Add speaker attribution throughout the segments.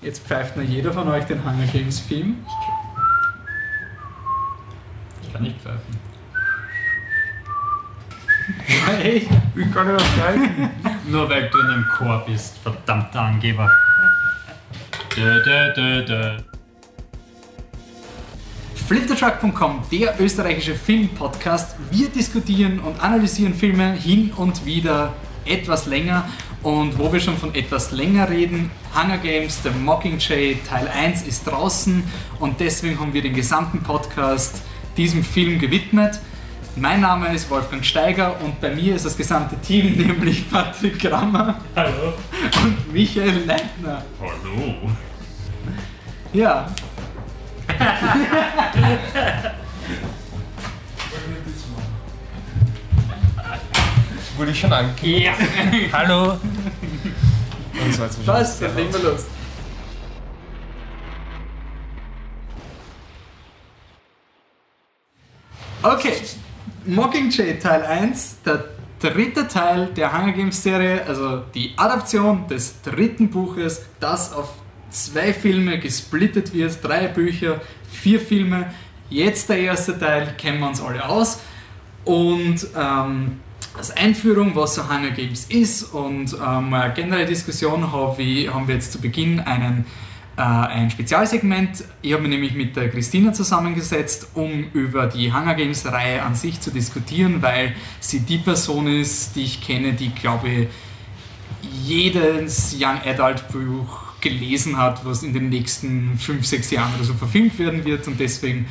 Speaker 1: Jetzt pfeift nur jeder von euch den Hunger Games Film.
Speaker 2: Ich kann nicht pfeifen.
Speaker 1: Hey, ich kann nicht pfeifen.
Speaker 2: Nur weil du in einem Chor bist, verdammter Angeber. Dö, dö, dö, dö.
Speaker 1: Flittertruck.com, der österreichische Filmpodcast. Wir diskutieren und analysieren Filme hin und wieder etwas länger. Und wo wir schon von etwas länger reden, Hunger Games, The Mockingjay Teil 1 ist draußen und deswegen haben wir den gesamten Podcast diesem Film gewidmet. Mein Name ist Wolfgang Steiger und bei mir ist das gesamte Team, nämlich Patrick Grammer
Speaker 2: Hallo.
Speaker 1: und Michael Leitner.
Speaker 2: Hallo.
Speaker 1: Ja,
Speaker 3: Wurde ich schon angekündigt?
Speaker 2: Ja.
Speaker 3: Hallo! Und so jetzt
Speaker 1: was? Dann legen wir los. Okay, Mockingjay Teil 1, der dritte Teil der Hunger Games Serie, also die Adaption des dritten Buches, das auf zwei Filme gesplittet wird, drei Bücher, vier Filme. Jetzt der erste Teil, kennen wir uns alle aus. Und ähm, als Einführung, was so Hunger Games ist und ähm, eine generelle Diskussion habe ich, haben wir jetzt zu Beginn einen, äh, ein Spezialsegment. Ich habe mich nämlich mit der Christina zusammengesetzt, um über die Hunger Games Reihe an sich zu diskutieren, weil sie die Person ist, die ich kenne, die glaube ich jedes Young Adult Buch gelesen hat, was in den nächsten 5, 6 Jahren oder so verfilmt werden wird und deswegen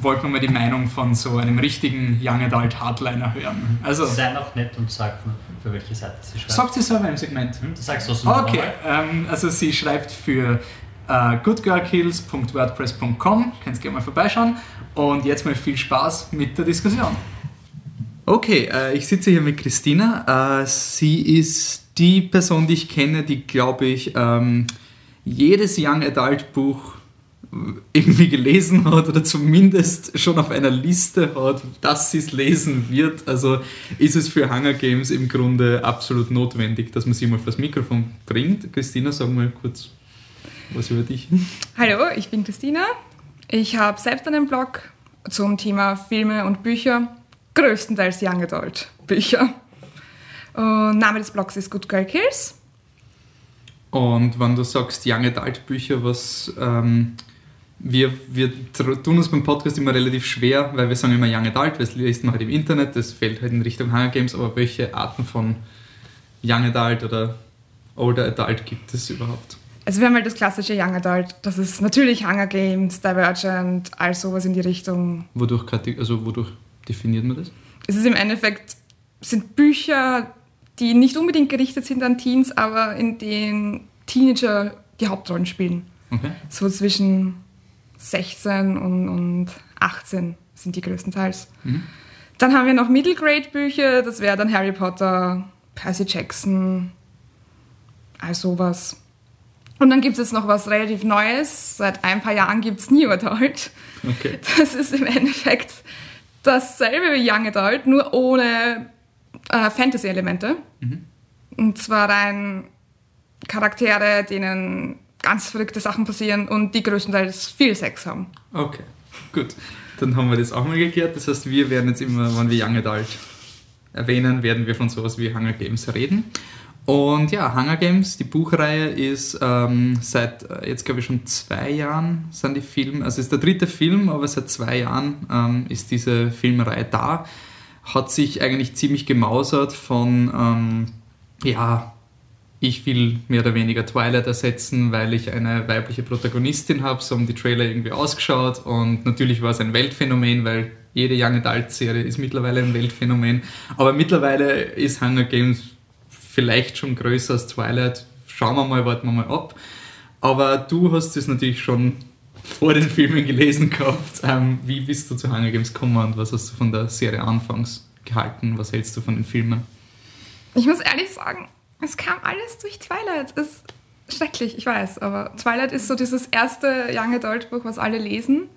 Speaker 1: wollten wir mal die Meinung von so einem richtigen Young Adult Hardliner hören. Also,
Speaker 2: Sei noch nett und sag, für- welche Seite sie schreibt.
Speaker 1: sagt sie selber im Segment.
Speaker 2: Hm, das sagst du so
Speaker 1: Okay, ähm, also sie schreibt für äh, goodgirlkills.wordpress.com, könnt gerne mal vorbeischauen und jetzt mal viel Spaß mit der Diskussion. Okay, äh, ich sitze hier mit Christina. Äh, sie ist die Person, die ich kenne, die, glaube ich, ähm, jedes Young Adult Buch irgendwie gelesen hat oder zumindest schon auf einer Liste hat, dass sie es lesen wird. Also ist es für Hunger Games im Grunde absolut notwendig, dass man sie mal vors Mikrofon bringt. Christina, sag mal kurz was über dich.
Speaker 4: Hallo, ich bin Christina. Ich habe selbst einen Blog zum Thema Filme und Bücher, größtenteils Young Adult Bücher. Und Name des Blogs ist Good Girl Kills.
Speaker 1: Und wenn du sagst Young Adult Bücher, was ähm, wir, wir tun uns beim Podcast immer relativ schwer, weil wir sagen immer Young Adult, das liest man halt im Internet, das fällt halt in Richtung Hunger Games, aber welche Arten von Young Adult oder Older Adult gibt es überhaupt?
Speaker 4: Also wir haben halt das klassische Young Adult. Das ist natürlich Hunger Games, Divergent, all sowas in die Richtung.
Speaker 1: Wodurch, also wodurch definiert man das?
Speaker 4: Es ist im Endeffekt, sind Bücher, die nicht unbedingt gerichtet sind an Teens, aber in denen Teenager die Hauptrollen spielen.
Speaker 1: Okay.
Speaker 4: So zwischen 16 und, und 18 sind die größtenteils. Dann haben wir noch Middle Grade Bücher, das wäre dann Harry Potter, Percy Jackson, all sowas. Und dann gibt es noch was relativ Neues. Seit ein paar Jahren gibt es New Adult.
Speaker 1: Okay.
Speaker 4: Das ist im Endeffekt dasselbe wie Young Adult, nur ohne äh, Fantasy-Elemente. Und zwar rein Charaktere, denen ganz verrückte Sachen passieren und die größtenteils viel Sex haben.
Speaker 1: Okay, gut. Dann haben wir das auch mal geklärt. Das heißt, wir werden jetzt immer, wenn wir Young Adult erwähnen, werden wir von sowas wie Hunger Games reden. Und ja, Hunger Games, die Buchreihe ist ähm, seit äh, jetzt glaube ich schon zwei Jahren sind die Filme, also ist der dritte Film, aber seit zwei Jahren ähm, ist diese Filmreihe da. Hat sich eigentlich ziemlich gemausert von, ähm, ja, ich will mehr oder weniger Twilight ersetzen, weil ich eine weibliche Protagonistin habe, so haben die Trailer irgendwie ausgeschaut und natürlich war es ein Weltphänomen, weil jede Young Adult Serie ist mittlerweile ein Weltphänomen, aber mittlerweile ist Hunger Games vielleicht schon größer als Twilight. Schauen wir mal, warten wir mal ab. Aber du hast es natürlich schon vor den Filmen gelesen gehabt. Ähm, wie bist du zu Hunger Games gekommen und was hast du von der Serie anfangs gehalten? Was hältst du von den Filmen?
Speaker 4: Ich muss ehrlich sagen, es kam alles durch Twilight. Es ist schrecklich, ich weiß, aber Twilight ist so dieses erste Young Adult Buch, was alle lesen.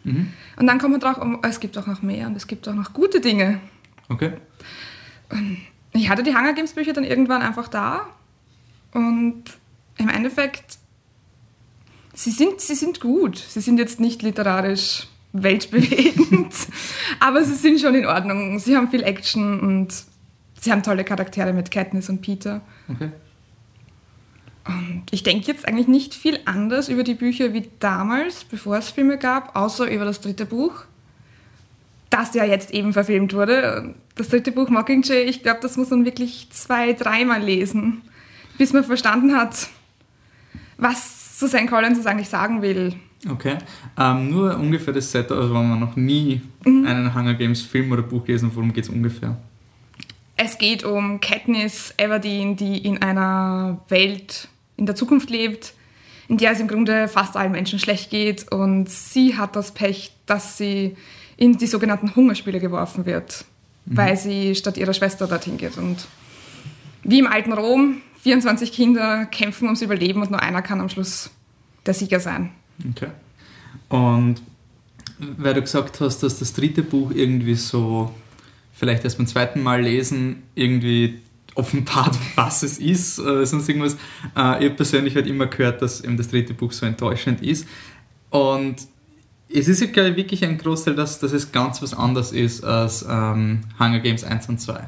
Speaker 4: Und dann kommt man drauf, oh, es gibt auch noch mehr und es gibt auch noch gute Dinge.
Speaker 1: Okay.
Speaker 4: Ich hatte die Hunger Games Bücher dann irgendwann einfach da und im Endeffekt Sie sind, sie sind gut. Sie sind jetzt nicht literarisch weltbewegend, aber sie sind schon in Ordnung. Sie haben viel Action und sie haben tolle Charaktere mit Katniss und Peter.
Speaker 1: Okay.
Speaker 4: Und ich denke jetzt eigentlich nicht viel anders über die Bücher wie damals, bevor es Filme gab, außer über das dritte Buch, das ja jetzt eben verfilmt wurde. Das dritte Buch Mockingjay, ich glaube, das muss man wirklich zwei, dreimal lesen, bis man verstanden hat, was Susan Collins eigentlich sagen will.
Speaker 1: Okay. Ähm, nur ungefähr das Setup, also wenn man noch nie
Speaker 4: Mhm.
Speaker 1: einen Hunger Games Film oder Buch gelesen, hat, worum geht es ungefähr?
Speaker 4: Es geht um Katniss Everdeen, die in einer Welt in der Zukunft lebt, in der es im Grunde fast allen Menschen schlecht geht. Und sie hat das Pech, dass sie in die sogenannten Hungerspiele geworfen wird, weil sie statt ihrer Schwester dorthin geht. Und wie im alten Rom, 24 Kinder kämpfen ums Überleben und nur einer kann am Schluss der Sieger sein.
Speaker 1: Okay. Und weil du gesagt hast, dass das dritte Buch irgendwie so, vielleicht erst beim zweiten Mal lesen, irgendwie offenbart, was es ist, äh, sonst irgendwas. Äh, ich persönlich halt immer gehört, dass eben das dritte Buch so enttäuschend ist. Und es ist ja, wirklich ein Großteil, dass, dass es ganz was anderes ist als ähm, Hunger Games 1 und 2.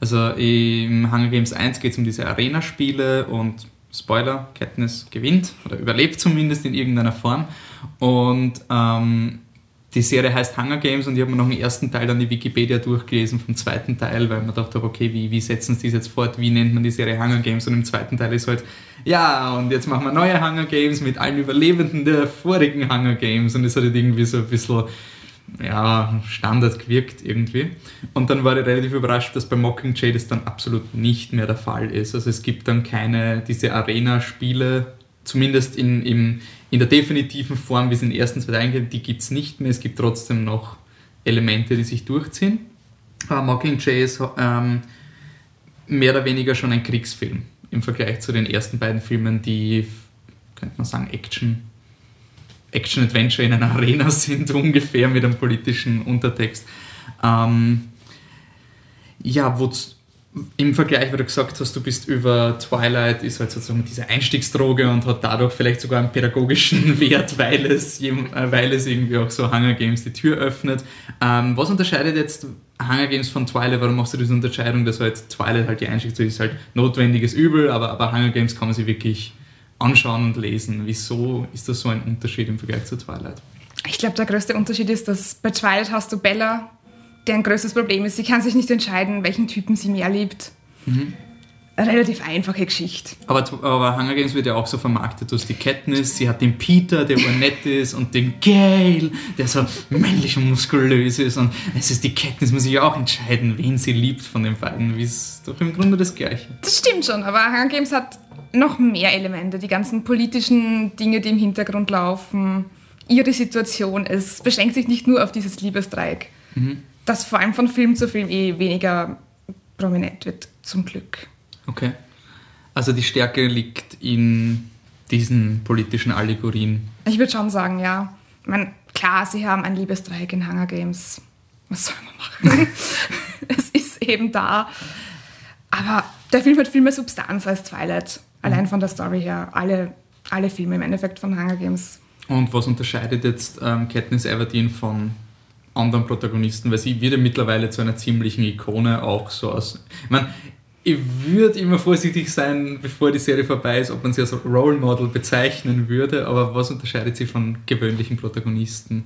Speaker 1: Also im Hunger Games 1 geht es um diese Arena-Spiele und Spoiler, Katniss gewinnt oder überlebt zumindest in irgendeiner Form. Und ähm, die Serie heißt Hunger Games und ich habe mir noch im ersten Teil dann die Wikipedia durchgelesen vom zweiten Teil, weil man dachte, okay, wie, wie setzen sie das jetzt fort, wie nennt man die Serie Hunger Games und im zweiten Teil ist halt, ja, und jetzt machen wir neue Hunger Games mit allen Überlebenden der vorigen Hunger Games und es hat halt irgendwie so ein bisschen ja, Standard gewirkt irgendwie. Und dann war ich relativ überrascht, dass bei Mockingjay das dann absolut nicht mehr der Fall ist. Also es gibt dann keine, diese Arena-Spiele, zumindest in, im, in der definitiven Form, wie es in den ersten zwei Teilen gibt, die gibt es nicht mehr. Es gibt trotzdem noch Elemente, die sich durchziehen. Aber Mockingjay ist ähm, mehr oder weniger schon ein Kriegsfilm im Vergleich zu den ersten beiden Filmen, die, könnte man sagen, Action Action-Adventure in einer Arena sind, ungefähr mit einem politischen Untertext. Ähm, ja, wo im Vergleich, weil du gesagt hast, du bist über Twilight, ist halt sozusagen diese Einstiegsdroge und hat dadurch vielleicht sogar einen pädagogischen Wert, weil es, äh, weil es irgendwie auch so Hunger Games die Tür öffnet. Ähm, was unterscheidet jetzt Hunger Games von Twilight? Warum machst du diese Unterscheidung, dass halt Twilight halt die Einstiegsdroge ist, halt notwendiges Übel, aber, aber Hunger Games kann man sich wirklich anschauen und lesen. Wieso ist das so ein Unterschied im Vergleich zu Twilight?
Speaker 4: Ich glaube, der größte Unterschied ist, dass bei Twilight hast du Bella, deren größtes Problem ist, sie kann sich nicht entscheiden, welchen Typen sie mehr liebt. Eine relativ einfache Geschichte.
Speaker 1: Aber, aber Hunger Games wird ja auch so vermarktet. Du hast die Katniss, sie hat den Peter, der nett ist, und den Gale, der so männlich und muskulös ist. Und es ist die Katniss, muss sich ja auch entscheiden, wen sie liebt von den beiden. Wie ist doch im Grunde das Gleiche.
Speaker 4: Das stimmt schon, aber Hunger Games hat noch mehr Elemente. Die ganzen politischen Dinge, die im Hintergrund laufen, ihre Situation. Es beschränkt sich nicht nur auf dieses Liebesdreieck, das vor allem von Film zu Film eh weniger prominent wird, zum Glück.
Speaker 1: Okay. Also die Stärke liegt in diesen politischen Allegorien.
Speaker 4: Ich würde schon sagen, ja. Ich meine, klar, sie haben ein Liebesdreieck in Hunger Games. Was soll man machen? es ist eben da. Aber der Film hat viel mehr Substanz als Twilight. Allein von der Story her. Alle, alle Filme im Endeffekt von Hunger Games.
Speaker 1: Und was unterscheidet jetzt ähm, Katniss Everdeen von anderen Protagonisten? Weil sie wird ja mittlerweile zu einer ziemlichen Ikone auch so aus. Ich meine, ich würde immer vorsichtig sein, bevor die Serie vorbei ist, ob man sie als Role Model bezeichnen würde, aber was unterscheidet sie von gewöhnlichen Protagonisten?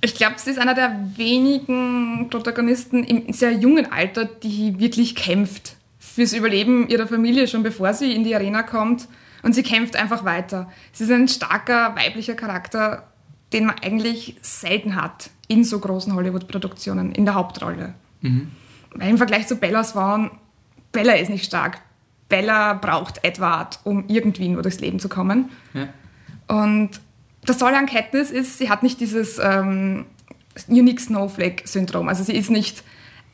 Speaker 4: Ich glaube, sie ist einer der wenigen Protagonisten im sehr jungen Alter, die wirklich kämpft fürs Überleben ihrer Familie, schon bevor sie in die Arena kommt. Und sie kämpft einfach weiter. Sie ist ein starker weiblicher Charakter, den man eigentlich selten hat in so großen Hollywood-Produktionen, in der Hauptrolle. Weil im Vergleich zu Bella Swan, Bella ist nicht stark. Bella braucht Edward, um irgendwie nur durchs Leben zu kommen.
Speaker 1: Ja.
Speaker 4: Und das Tolle an Katniss ist, sie hat nicht dieses ähm, Unique Snowflake-Syndrom. Also sie ist nicht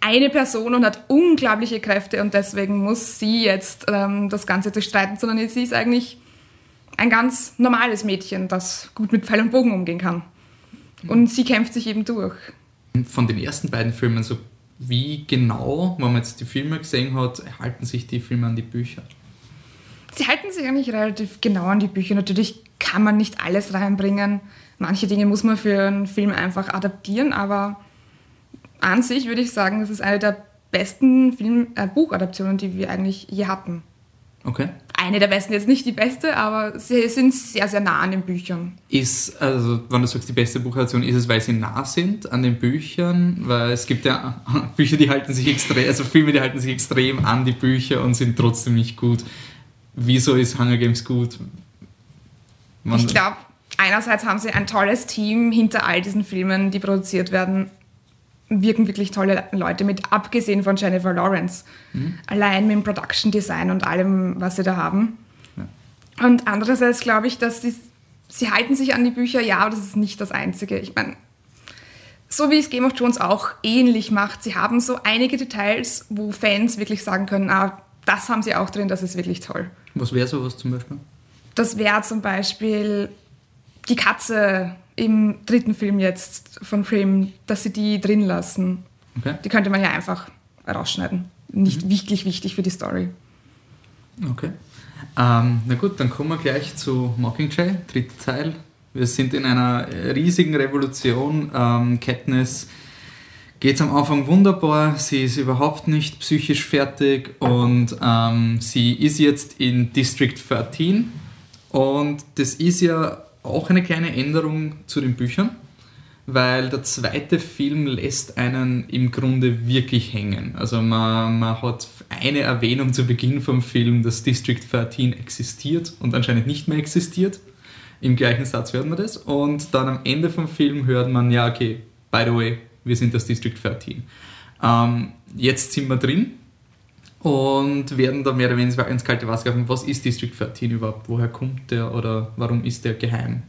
Speaker 4: eine Person und hat unglaubliche Kräfte und deswegen muss sie jetzt ähm, das Ganze durchstreiten, sondern sie ist eigentlich ein ganz normales Mädchen, das gut mit Pfeil und Bogen umgehen kann. Und sie kämpft sich eben durch.
Speaker 1: Von den ersten beiden Filmen, so wie genau, wenn man jetzt die Filme gesehen hat, halten sich die Filme an die Bücher?
Speaker 4: Sie halten sich eigentlich relativ genau an die Bücher. Natürlich kann man nicht alles reinbringen. Manche Dinge muss man für einen Film einfach adaptieren, aber an sich würde ich sagen, das ist eine der besten Film äh, Buchadaptionen, die wir eigentlich je hatten.
Speaker 1: Okay.
Speaker 4: Eine der besten, jetzt nicht die beste, aber sie sind sehr, sehr nah an den Büchern.
Speaker 1: Ist, also wenn du sagst, die beste Buchadaption, ist es, weil sie nah sind an den Büchern? Weil es gibt ja Bücher, die halten sich extrem, also Filme, die halten sich extrem an die Bücher und sind trotzdem nicht gut. Wieso ist Hunger Games gut? Man,
Speaker 4: Ich glaube, einerseits haben sie ein tolles Team hinter all diesen Filmen, die produziert werden. Wirken wirklich tolle Leute mit, abgesehen von Jennifer Lawrence. Allein mit dem Production Design und allem, was sie da haben. Und andererseits glaube ich, dass die, sie halten sich an die Bücher, ja, aber das ist nicht das Einzige. Ich meine, so wie es Game of Thrones auch ähnlich macht, sie haben so einige Details, wo Fans wirklich sagen können, ah, das haben sie auch drin, das ist wirklich toll.
Speaker 1: was wäre sowas zum Beispiel?
Speaker 4: Das wäre zum Beispiel die Katze im dritten Film jetzt von Frame, dass sie die drin lassen.
Speaker 1: Okay.
Speaker 4: Die könnte man ja einfach rausschneiden. Nicht wirklich wichtig für die Story.
Speaker 1: Okay. Ähm, na gut, dann kommen wir gleich zu Mockingjay, dritter Teil. Wir sind in einer riesigen Revolution. Ähm, Katniss geht am Anfang wunderbar, sie ist überhaupt nicht psychisch fertig und ähm, sie ist jetzt in District 13 und das ist ja auch eine kleine Änderung zu den Büchern, weil der zweite Film lässt einen im Grunde wirklich hängen. Also man, man hat eine Erwähnung zu Beginn vom Film, dass District 13 existiert und anscheinend nicht mehr existiert. Im gleichen Satz hört man das. Und dann am Ende vom Film hört man, ja, okay, by the way, wir sind das District 13. Ähm, jetzt sind wir drin und werden da mehr oder weniger ins kalte Wasser geworfen. Was ist District 13 überhaupt? Woher kommt der oder warum ist der geheim?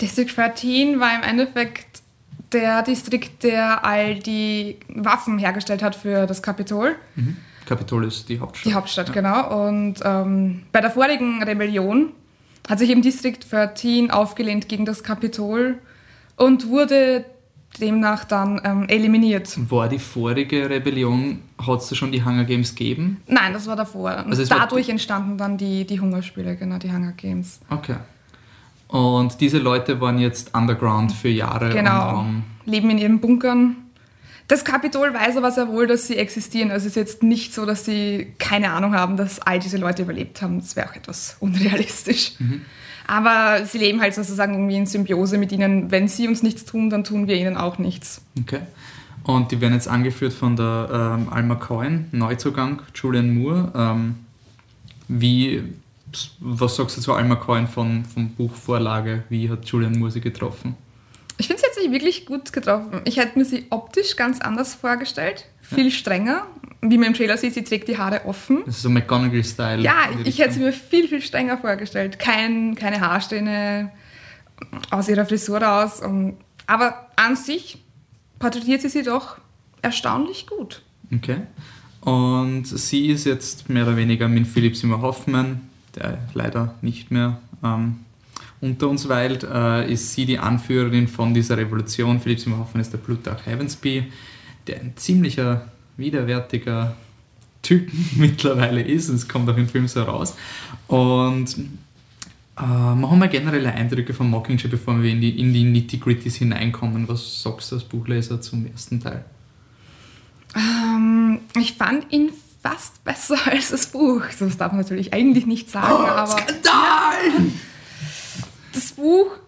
Speaker 4: District 13 war im Endeffekt der Distrikt, der all die Waffen hergestellt hat für das Kapitol.
Speaker 1: Kapitol ist die Hauptstadt.
Speaker 4: Die Hauptstadt, genau. Und ähm, bei der vorigen Rebellion hat sich eben District 13 aufgelehnt gegen das Kapitol und wurde demnach dann ähm, eliminiert.
Speaker 1: War die vorige Rebellion, hat es da schon die Hunger Games gegeben?
Speaker 4: Nein, das war davor. Und
Speaker 1: Also es war-
Speaker 4: dadurch entstanden dann die, die Hungerspiele, genau, die Hunger Games.
Speaker 1: Okay. Und diese Leute waren jetzt underground für Jahre und
Speaker 4: Genau.
Speaker 1: haben
Speaker 4: Leben in ihren Bunkern. Das Kapitol weiß aber sehr wohl, dass sie existieren. Also es ist jetzt nicht so, dass sie keine Ahnung haben, dass all diese Leute überlebt haben. Das wäre auch etwas unrealistisch. Aber sie leben halt sozusagen irgendwie in Symbiose mit ihnen. Wenn sie uns nichts tun, dann tun wir ihnen auch nichts.
Speaker 1: Okay. Und die werden jetzt angeführt von der ähm, Alma Cohen, Neuzugang, Julian Moore. Ähm, wie, was sagst du zu Alma Cohen von, von Buchvorlage? Wie hat Julian Moore sie getroffen?
Speaker 4: Ich finde, sie hat sich wirklich gut getroffen. Ich hätte mir sie optisch ganz anders vorgestellt. Viel strenger. Wie man im Trailer sieht, sie trägt die Haare offen.
Speaker 1: Das ist so McGonagall-Style.
Speaker 4: Ja, ich hätte sie mir viel, viel strenger vorgestellt. Kein, keine Haarsträhne aus ihrer Frisur raus. Und, aber an sich porträtiert sie sie doch erstaunlich gut.
Speaker 1: Okay. Und sie ist jetzt mehr oder weniger mit Philipp Simmer Hoffmann, der leider nicht mehr ähm, unter uns weilt, äh, ist sie die Anführerin von dieser Revolution. Philipp Simmer Hoffmann ist der Plutarch Heavensby, der ein ziemlicher, widerwärtiger Typ mittlerweile ist. Und es kommt auch im Film so raus. Und äh, machen wir generelle Eindrücke von Mockingjay, bevor wir in die, in die Nitty-Gritties hineinkommen. Was sagst du als Buchleser zum ersten Teil?
Speaker 4: Ähm, ich fand ihn fast besser als das Buch. So, Das darf man natürlich eigentlich nicht sagen, aber
Speaker 1: Skandal!
Speaker 4: das Buch,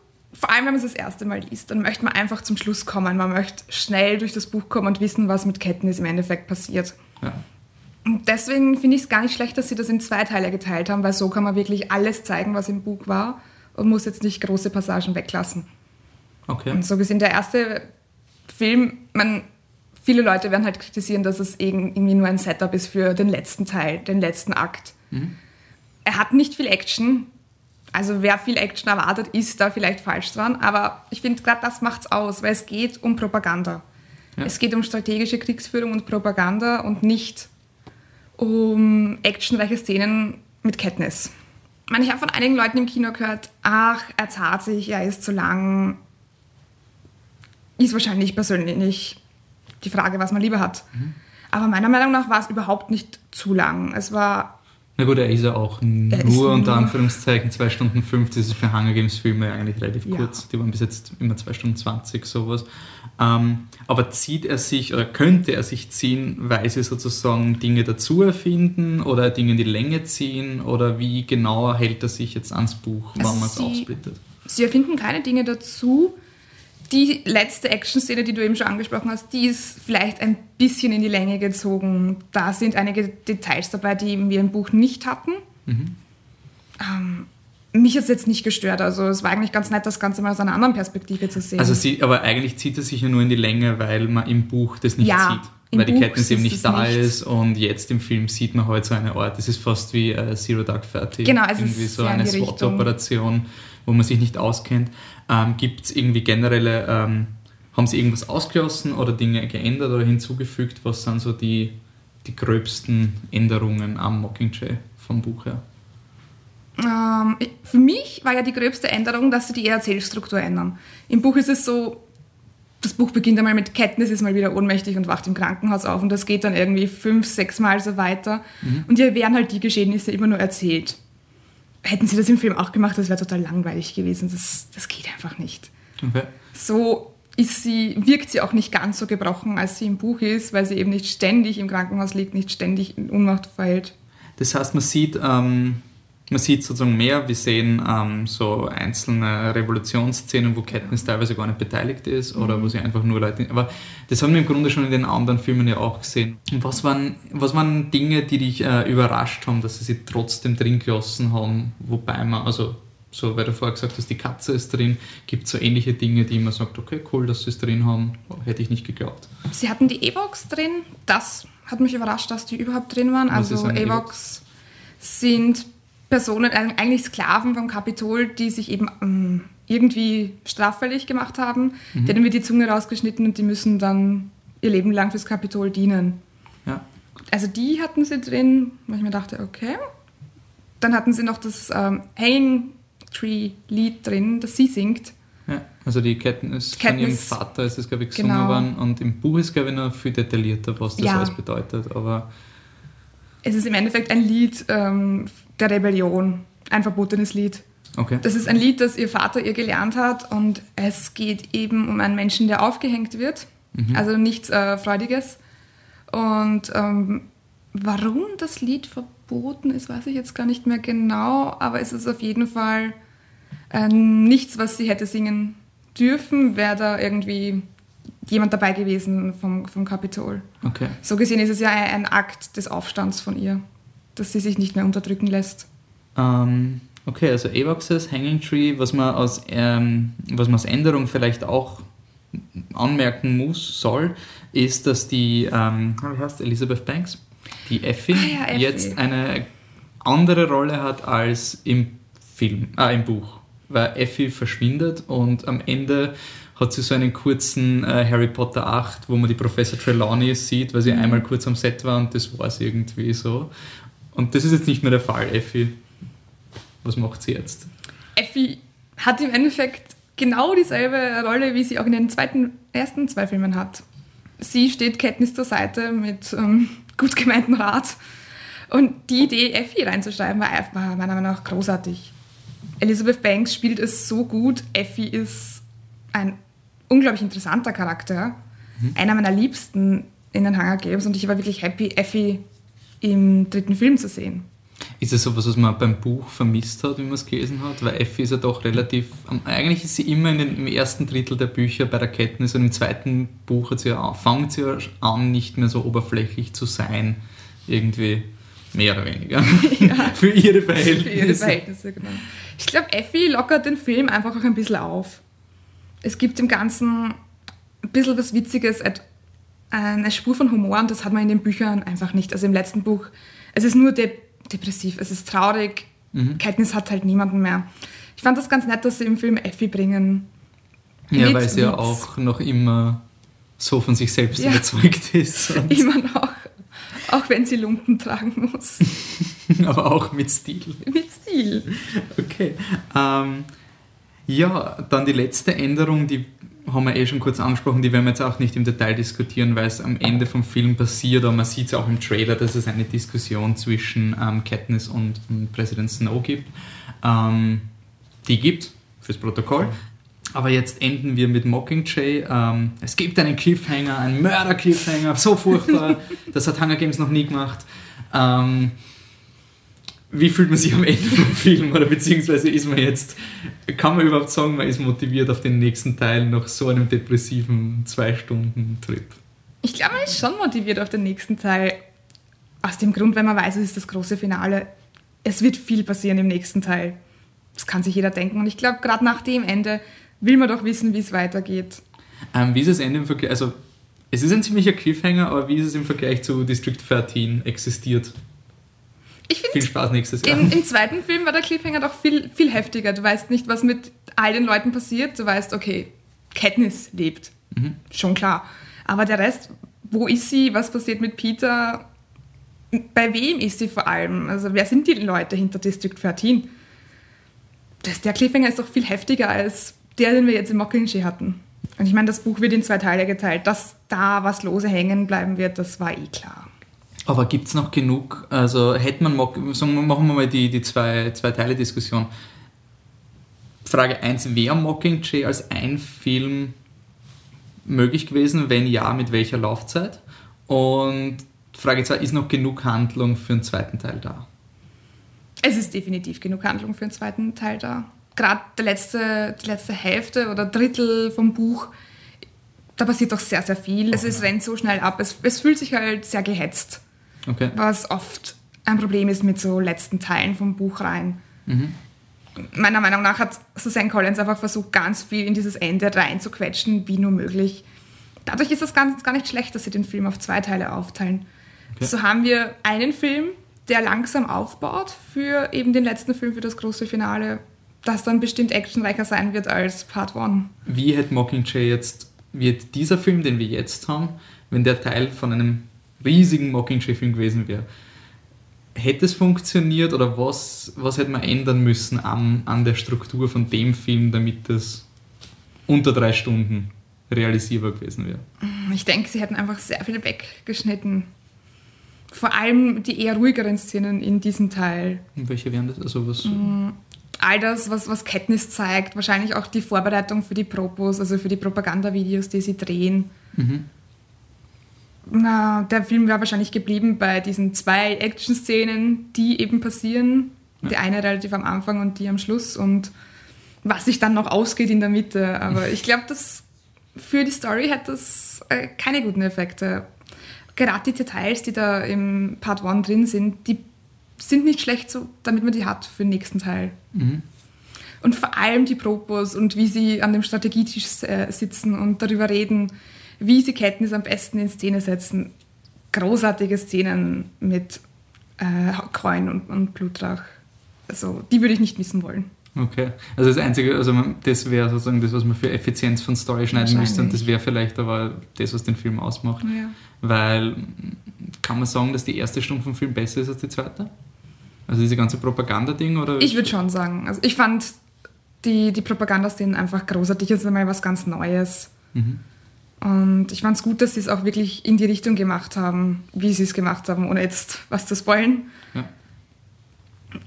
Speaker 4: vor allem wenn man es das erste Mal liest, dann möchte man einfach zum Schluss kommen. Man möchte schnell durch das Buch kommen und wissen, was mit Katniss im Endeffekt passiert.
Speaker 1: Ja.
Speaker 4: Und deswegen finde ich es gar nicht schlecht, dass sie das in zwei Teile geteilt haben, weil so kann man wirklich alles zeigen, was im Buch war und muss jetzt nicht große Passagen weglassen.
Speaker 1: Okay.
Speaker 4: Und so gesehen der erste Film, man, viele Leute werden halt kritisieren, dass es irgendwie nur ein Setup ist für den letzten Teil, den letzten Akt. Er hat nicht viel Action. Also wer viel Action erwartet, ist da vielleicht falsch dran. Aber ich finde, gerade das macht's aus, weil es geht um Propaganda.
Speaker 1: Ja.
Speaker 4: Es geht um strategische Kriegsführung und Propaganda und nicht um actionreiche Szenen mit Katniss. Ich meine, ich habe von einigen Leuten im Kino gehört, ach, er zahlt sich, er ist zu lang. Ist wahrscheinlich persönlich die Frage, was man lieber hat. Aber meiner Meinung nach war es überhaupt nicht zu lang. Es war
Speaker 1: Na gut, er ist ja auch nur unter Anführungszeichen 2 Stunden 5. Das ist für Hunger Games Filme eigentlich relativ
Speaker 4: Ja.
Speaker 1: kurz. Die waren bis jetzt immer 2 Stunden 20, sowas. Ähm, aber zieht er sich oder könnte er sich ziehen, weil sie sozusagen Dinge dazu erfinden oder Dinge in die Länge ziehen oder wie genau hält er sich jetzt ans Buch, wann
Speaker 4: Also
Speaker 1: man es aufsplittet?
Speaker 4: Sie erfinden keine Dinge dazu. Die letzte Action-Szene, die du eben schon angesprochen hast, die ist vielleicht ein bisschen in die Länge gezogen. Da sind einige Details dabei, die wir im Buch nicht hatten. Ähm, mich hat es jetzt nicht gestört. Also es war eigentlich ganz nett, das Ganze mal aus einer anderen Perspektive zu sehen.
Speaker 1: Also sie, aber eigentlich zieht er sich ja nur in die Länge, weil man im Buch das nicht
Speaker 4: Ja,
Speaker 1: sieht. Weil die
Speaker 4: Buch
Speaker 1: Katniss eben nicht da
Speaker 4: nicht.
Speaker 1: ist und jetzt im Film sieht man halt so eine Art, das ist fast wie äh, Zero Dark Thirty.
Speaker 4: Genau, es
Speaker 1: Irgendwie
Speaker 4: ist
Speaker 1: so eine
Speaker 4: die.
Speaker 1: SWAT-Operation, wo man sich nicht auskennt. Ähm, Gibt es irgendwie generelle, ähm, haben sie irgendwas ausgelassen oder Dinge geändert oder hinzugefügt? Was sind so die, die gröbsten Änderungen am Mockingjay vom Buch her?
Speaker 4: Ähm, für mich war ja die gröbste Änderung, dass sie die Erzählstruktur ändern. Im Buch ist es so, das Buch beginnt einmal mit Katniss ist mal wieder ohnmächtig und wacht im Krankenhaus auf und das geht dann irgendwie fünf, sechs Mal so weiter. Und hier werden halt die Geschehnisse immer nur erzählt. Hätten sie das im Film auch gemacht, das wäre total langweilig gewesen. Das, das geht einfach nicht.
Speaker 1: Okay.
Speaker 4: So ist sie, wirkt sie auch nicht ganz so gebrochen, als sie im Buch ist, weil sie eben nicht ständig im Krankenhaus liegt, nicht ständig in Ohnmacht fällt.
Speaker 1: Das heißt, man sieht, ähm, man sieht sozusagen mehr. Wir sehen ähm, so einzelne Revolutionsszenen, wo Katniss teilweise gar nicht beteiligt ist oder wo sie einfach nur Leute. Aber das haben wir im Grunde schon in den anderen Filmen ja auch gesehen. Und was waren, was waren Dinge, die dich äh, überrascht haben, dass sie sie trotzdem drin gelassen haben? Wobei man, also so, weil du vorher gesagt hast, die Katze ist drin, gibt es so ähnliche Dinge, die man sagt, okay, cool, dass sie es drin haben, hätte ich nicht geglaubt.
Speaker 4: Sie hatten die Evox drin. Das hat mich überrascht, dass die überhaupt drin waren.
Speaker 1: Was
Speaker 4: Also Evox sind Personen, äh, eigentlich Sklaven vom Kapitol, die sich eben ähm, irgendwie straffällig gemacht haben.
Speaker 1: Mhm.
Speaker 4: Denen wird die Zunge rausgeschnitten und die müssen dann ihr Leben lang fürs Kapitol dienen.
Speaker 1: Ja.
Speaker 4: Also die hatten sie drin, wo ich mir dachte, okay. Dann hatten sie noch das ähm, Hanging Tree Lied drin, das sie singt.
Speaker 1: Ja, also die Katniss, von ihrem
Speaker 4: Katniss.
Speaker 1: Vater ist es, glaube ich, gesungen
Speaker 4: Genau.
Speaker 1: worden und im Buch ist, glaube ich, noch viel detaillierter, was das
Speaker 4: Ja.
Speaker 1: alles bedeutet. Aber
Speaker 4: Es ist im Endeffekt ein Lied ähm, der Rebellion, ein verbotenes Lied.
Speaker 1: okay.
Speaker 4: Das ist ein Lied, das ihr Vater ihr gelernt hat und es geht eben um einen Menschen, der aufgehängt wird. Also nichts äh, Freudiges. Und ähm, warum das Lied verboten ist, weiß ich jetzt gar nicht mehr genau, aber es ist auf jeden Fall äh, nichts, was sie hätte singen dürfen, wäre da irgendwie jemand dabei gewesen vom, vom Kapitol.
Speaker 1: okay.
Speaker 4: So gesehen ist es ja ein ein Akt des Aufstands von ihr, dass sie sich nicht mehr unterdrücken lässt.
Speaker 1: Ähm, okay, also Evoxes, Hanging Tree, was man aus, ähm, was man als Änderung vielleicht auch anmerken muss, soll, ist, dass die, ähm, wie heißt Elizabeth Banks, die Effie,
Speaker 4: Ah ja,
Speaker 1: jetzt eine andere Rolle hat als im Film, ah, im Buch. Weil Effie verschwindet und am Ende hat sie so einen kurzen äh, Harry Potter 8, wo man die Professor Trelawney sieht, weil sie einmal kurz am Set war und das war es irgendwie so. Und das ist jetzt nicht mehr der Fall, Effie. Was macht sie jetzt?
Speaker 4: Effie hat im Endeffekt genau dieselbe Rolle, wie sie auch in den zweiten, ersten zwei Filmen hat. Sie steht Katniss zur Seite mit ähm, gut gemeinten Rat. Und die Idee, Effie reinzuschreiben, war einfach meiner Meinung nach großartig. Elizabeth Banks spielt es so gut. Effie ist ein unglaublich interessanter Charakter. Einer meiner liebsten in den Hunger Games. Und ich war wirklich happy, Effie im dritten Film zu sehen.
Speaker 1: Ist es sowas, was man beim Buch vermisst hat, wie man es gelesen hat? Weil Effie ist ja doch relativ. Eigentlich ist sie immer in den, im ersten Drittel der Bücher bei der Katniss und im zweiten Buch hat sie ja, fängt sie ja an, nicht mehr so oberflächlich zu sein. Irgendwie mehr oder weniger. Für ihre Verhältnisse.
Speaker 4: Für ihre Verhältnisse, genau. Ich glaube, Effie lockert den Film einfach auch ein bisschen auf. Es gibt im Ganzen ein bisschen was Witziges, eine Spur von Humor und das hat man in den Büchern einfach nicht. Also im letzten Buch, es ist nur de depressiv, es ist traurig. Katniss hat halt niemanden mehr. Ich fand das ganz nett, dass sie im Film Effie bringen.
Speaker 1: Ja,
Speaker 4: Mit
Speaker 1: weil sie ja auch noch immer so von sich selbst
Speaker 4: Ja.
Speaker 1: überzeugt ist.
Speaker 4: Immer noch. Auch wenn sie Lumpen tragen muss.
Speaker 1: aber auch mit Stil.
Speaker 4: Mit Stil.
Speaker 1: Okay. Ähm, ja, dann die letzte Änderung, die haben wir eh schon kurz angesprochen, die werden wir jetzt auch nicht im Detail diskutieren, weil es am Ende vom Film passiert, aber man sieht es auch im Trailer, dass es eine Diskussion zwischen ähm, Katniss und, und Präsident Snow gibt. Ähm, die gibt, fürs Protokoll. Aber jetzt enden wir mit Mockingjay. Ähm, es gibt einen Cliffhanger, einen Mörder-Cliffhanger, so furchtbar. das hat Hunger Games noch nie gemacht. Ähm, wie fühlt man sich am Ende vom Film? Oder beziehungsweise ist man jetzt, kann man überhaupt sagen, man ist motiviert auf den nächsten Teil nach so einem depressiven Zwei-Stunden-Trip?
Speaker 4: Ich glaube, man ist schon motiviert auf den nächsten Teil. Aus dem Grund, weil man weiß, es ist das große Finale. Es wird viel passieren im nächsten Teil. Das kann sich jeder denken. Und ich glaube, gerade nach dem Ende will man doch wissen, wie es weitergeht.
Speaker 1: Ähm, wie ist das Ende im Vergleich? Also, es ist ein ziemlicher Cliffhanger, aber wie ist es im Vergleich zu District 13 existiert?
Speaker 4: Ich
Speaker 1: Viel
Speaker 4: finde,
Speaker 1: Spaß nächstes Jahr.
Speaker 4: im, im zweiten Film war der Cliffhanger doch viel, viel heftiger. Du weißt nicht, was mit all den Leuten passiert. Du weißt, okay, Katniss lebt. Schon klar. Aber der Rest, wo ist sie? Was passiert mit Peter? Bei wem ist sie vor allem? Also, wer sind die Leute hinter District 13? Das, der Cliffhanger ist doch viel heftiger als der, den wir jetzt im Mockingjay hatten. Und ich meine, das Buch wird in zwei Teile geteilt. Dass da was lose hängen bleiben wird, das war eh klar.
Speaker 1: Aber gibt es noch genug, also hätte man, sagen wir, machen wir mal die, die zwei, zwei Teile Diskussion. Frage 1, wäre Mockingjay als ein Film möglich gewesen? Wenn ja, mit welcher Laufzeit? Und Frage 2, ist noch genug Handlung für einen zweiten Teil da?
Speaker 4: Es ist definitiv genug Handlung für den zweiten Teil da. Gerade letzte, die letzte Hälfte oder Drittel vom Buch, da passiert doch sehr, sehr viel. Es ist, rennt so schnell ab. Es, es fühlt sich halt sehr gehetzt,
Speaker 1: Okay.
Speaker 4: was oft ein Problem ist mit so letzten Teilen vom Buch rein. Meiner Meinung nach hat Suzanne Collins einfach versucht, ganz viel in dieses Ende reinzuquetschen, wie nur möglich. Dadurch ist es ganz, gar nicht schlecht, dass sie den Film auf zwei Teile aufteilen.
Speaker 1: Okay.
Speaker 4: So haben wir einen Film, der langsam aufbaut für eben den letzten Film, für das große Finale, das dann bestimmt actionreicher sein wird als Part 1.
Speaker 1: Wie hätte Mockingjay jetzt, wird dieser Film, den wir jetzt haben, wenn der Teil von einem riesigen Mockingjay-Film gewesen wäre, hätte es funktioniert oder was, was hätte man ändern müssen an, an der Struktur von dem Film, damit das unter drei Stunden realisierbar gewesen wäre?
Speaker 4: Ich denke, sie hätten einfach sehr viel weggeschnitten. Vor allem die eher ruhigeren Szenen in diesem Teil.
Speaker 1: Und welche wären das? Also was,
Speaker 4: all das, was, was Katniss zeigt, wahrscheinlich auch die Vorbereitung für die Propos, also für die Propagandavideos, die sie drehen.
Speaker 1: Mhm.
Speaker 4: Na, der Film wäre wahrscheinlich geblieben bei diesen zwei Action-Szenen, die eben passieren. Die eine relativ am Anfang und die am Schluss und was sich dann noch ausgeht in der Mitte. Aber ich glaube, dass für die Story hat das äh, keine guten Effekte. Gerade die Details, die da im Part 1 drin sind, die sind nicht schlecht, so, damit man die hat für den nächsten Teil. Und vor allem die Propos und wie sie an dem Strategietisch äh, sitzen und darüber reden, wie sie Katniss am besten in Szene setzen. Großartige Szenen mit äh, Kräuen und, und Blutrauch. Also, die würde ich nicht missen wollen.
Speaker 1: Okay. Also das Einzige, also man, das wäre sozusagen das, was man für Effizienz von Story schneiden müsste und das wäre vielleicht aber das, was den Film ausmacht.
Speaker 4: Ja.
Speaker 1: Weil, kann man sagen, dass die erste Stunde vom Film besser ist als die zweite? Also diese ganze Propaganda-Ding oder?
Speaker 4: Ich würde schon sagen. Also, ich fand die, die Propagandaszenen einfach großartig. Es ist einmal was ganz Neues.
Speaker 1: Mhm.
Speaker 4: Und ich fand es gut, dass sie es auch wirklich in die Richtung gemacht haben, wie sie es gemacht haben, ohne jetzt was zu spoilen.
Speaker 1: Ja.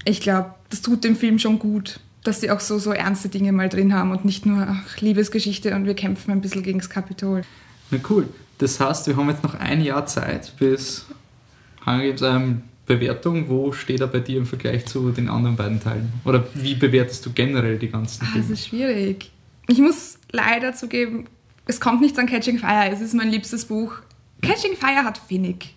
Speaker 4: Ich glaube, das tut dem Film schon gut, dass sie auch so, so ernste Dinge mal drin haben und nicht nur ach, Liebesgeschichte und wir kämpfen ein bisschen gegen das Kapitol.
Speaker 1: Na cool. Das heißt, wir haben jetzt noch ein Jahr Zeit bis Games ähm, Bewertung. Wo steht er bei dir im Vergleich zu den anderen beiden Teilen? Oder wie bewertest du generell die ganzen
Speaker 4: Ah, es
Speaker 1: Filme?
Speaker 4: ist schwierig. Ich muss leider zugeben, es kommt nichts an Catching Fire. Es ist mein liebstes Buch. Catching Fire hat Finnick.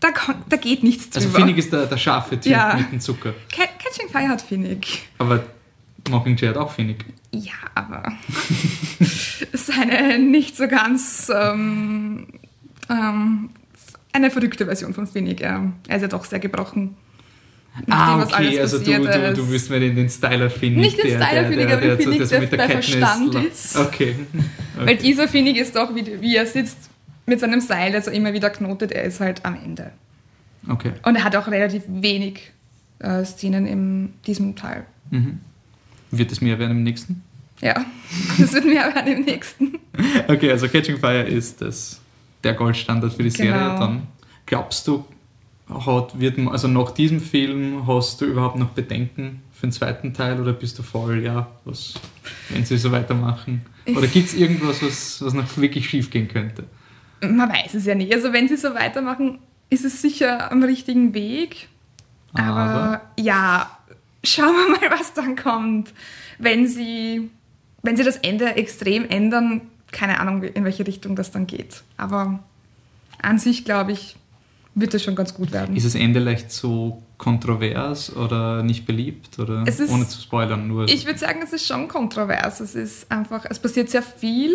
Speaker 4: Da, da geht nichts
Speaker 1: Also
Speaker 4: drüber.
Speaker 1: Finnick ist der, der scharfe Typ
Speaker 4: Ja.
Speaker 1: mit dem Zucker.
Speaker 4: Ca- Catching Fire hat Finnick.
Speaker 1: Aber Mockingjay hat auch Finnick.
Speaker 4: Ja, aber seine nicht so ganz ähm, ähm, eine verrückte Version von Finnick. Er ist ja doch sehr gebrochen.
Speaker 1: Ah,
Speaker 4: Nachdem, was
Speaker 1: okay, also du, du, du willst mir den, den Styler Finnick.
Speaker 4: Nicht den
Speaker 1: der-
Speaker 4: Styler
Speaker 1: der-
Speaker 4: Finnick,
Speaker 1: der-
Speaker 4: aber den
Speaker 1: der-
Speaker 4: Finnick,
Speaker 1: der
Speaker 4: der
Speaker 1: mit der
Speaker 4: bei Verstand ist.
Speaker 1: Okay.
Speaker 4: Weil
Speaker 1: okay.
Speaker 4: dieser Finnick ist doch, wie, wie er sitzt mit seinem Seil, das er immer wieder knotet, er ist halt am Ende.
Speaker 1: okay.
Speaker 4: Und er hat auch relativ wenig äh, Szenen in diesem Teil.
Speaker 1: Mhm. Wird es mehr werden im nächsten?
Speaker 4: Ja, das wird mehr werden im nächsten.
Speaker 1: Okay, also Catching Fire ist das, der Goldstandard für die
Speaker 4: Genau.
Speaker 1: Serie. Dann glaubst du, hat, wird, also nach diesem Film hast du überhaupt noch Bedenken für den zweiten Teil oder bist du voll, ja, was, wenn sie so weitermachen? Oder gibt es irgendwas, was, was noch wirklich schief gehen könnte?
Speaker 4: Man weiß es ja nicht. Also wenn sie so weitermachen, ist es sicher am richtigen Weg. Aber,
Speaker 1: Aber?
Speaker 4: ja, schauen wir mal, was dann kommt. Wenn sie, wenn sie das Ende extrem ändern, keine Ahnung, in welche Richtung das dann geht. Aber an sich, glaube ich, wird es schon ganz gut werden.
Speaker 1: Ist das Ende leicht so kontrovers oder nicht beliebt? Oder
Speaker 4: Es ist-
Speaker 1: ohne zu spoilern, nur.
Speaker 4: Ich würde sagen, es ist schon kontrovers. Es ist einfach, es passiert sehr viel.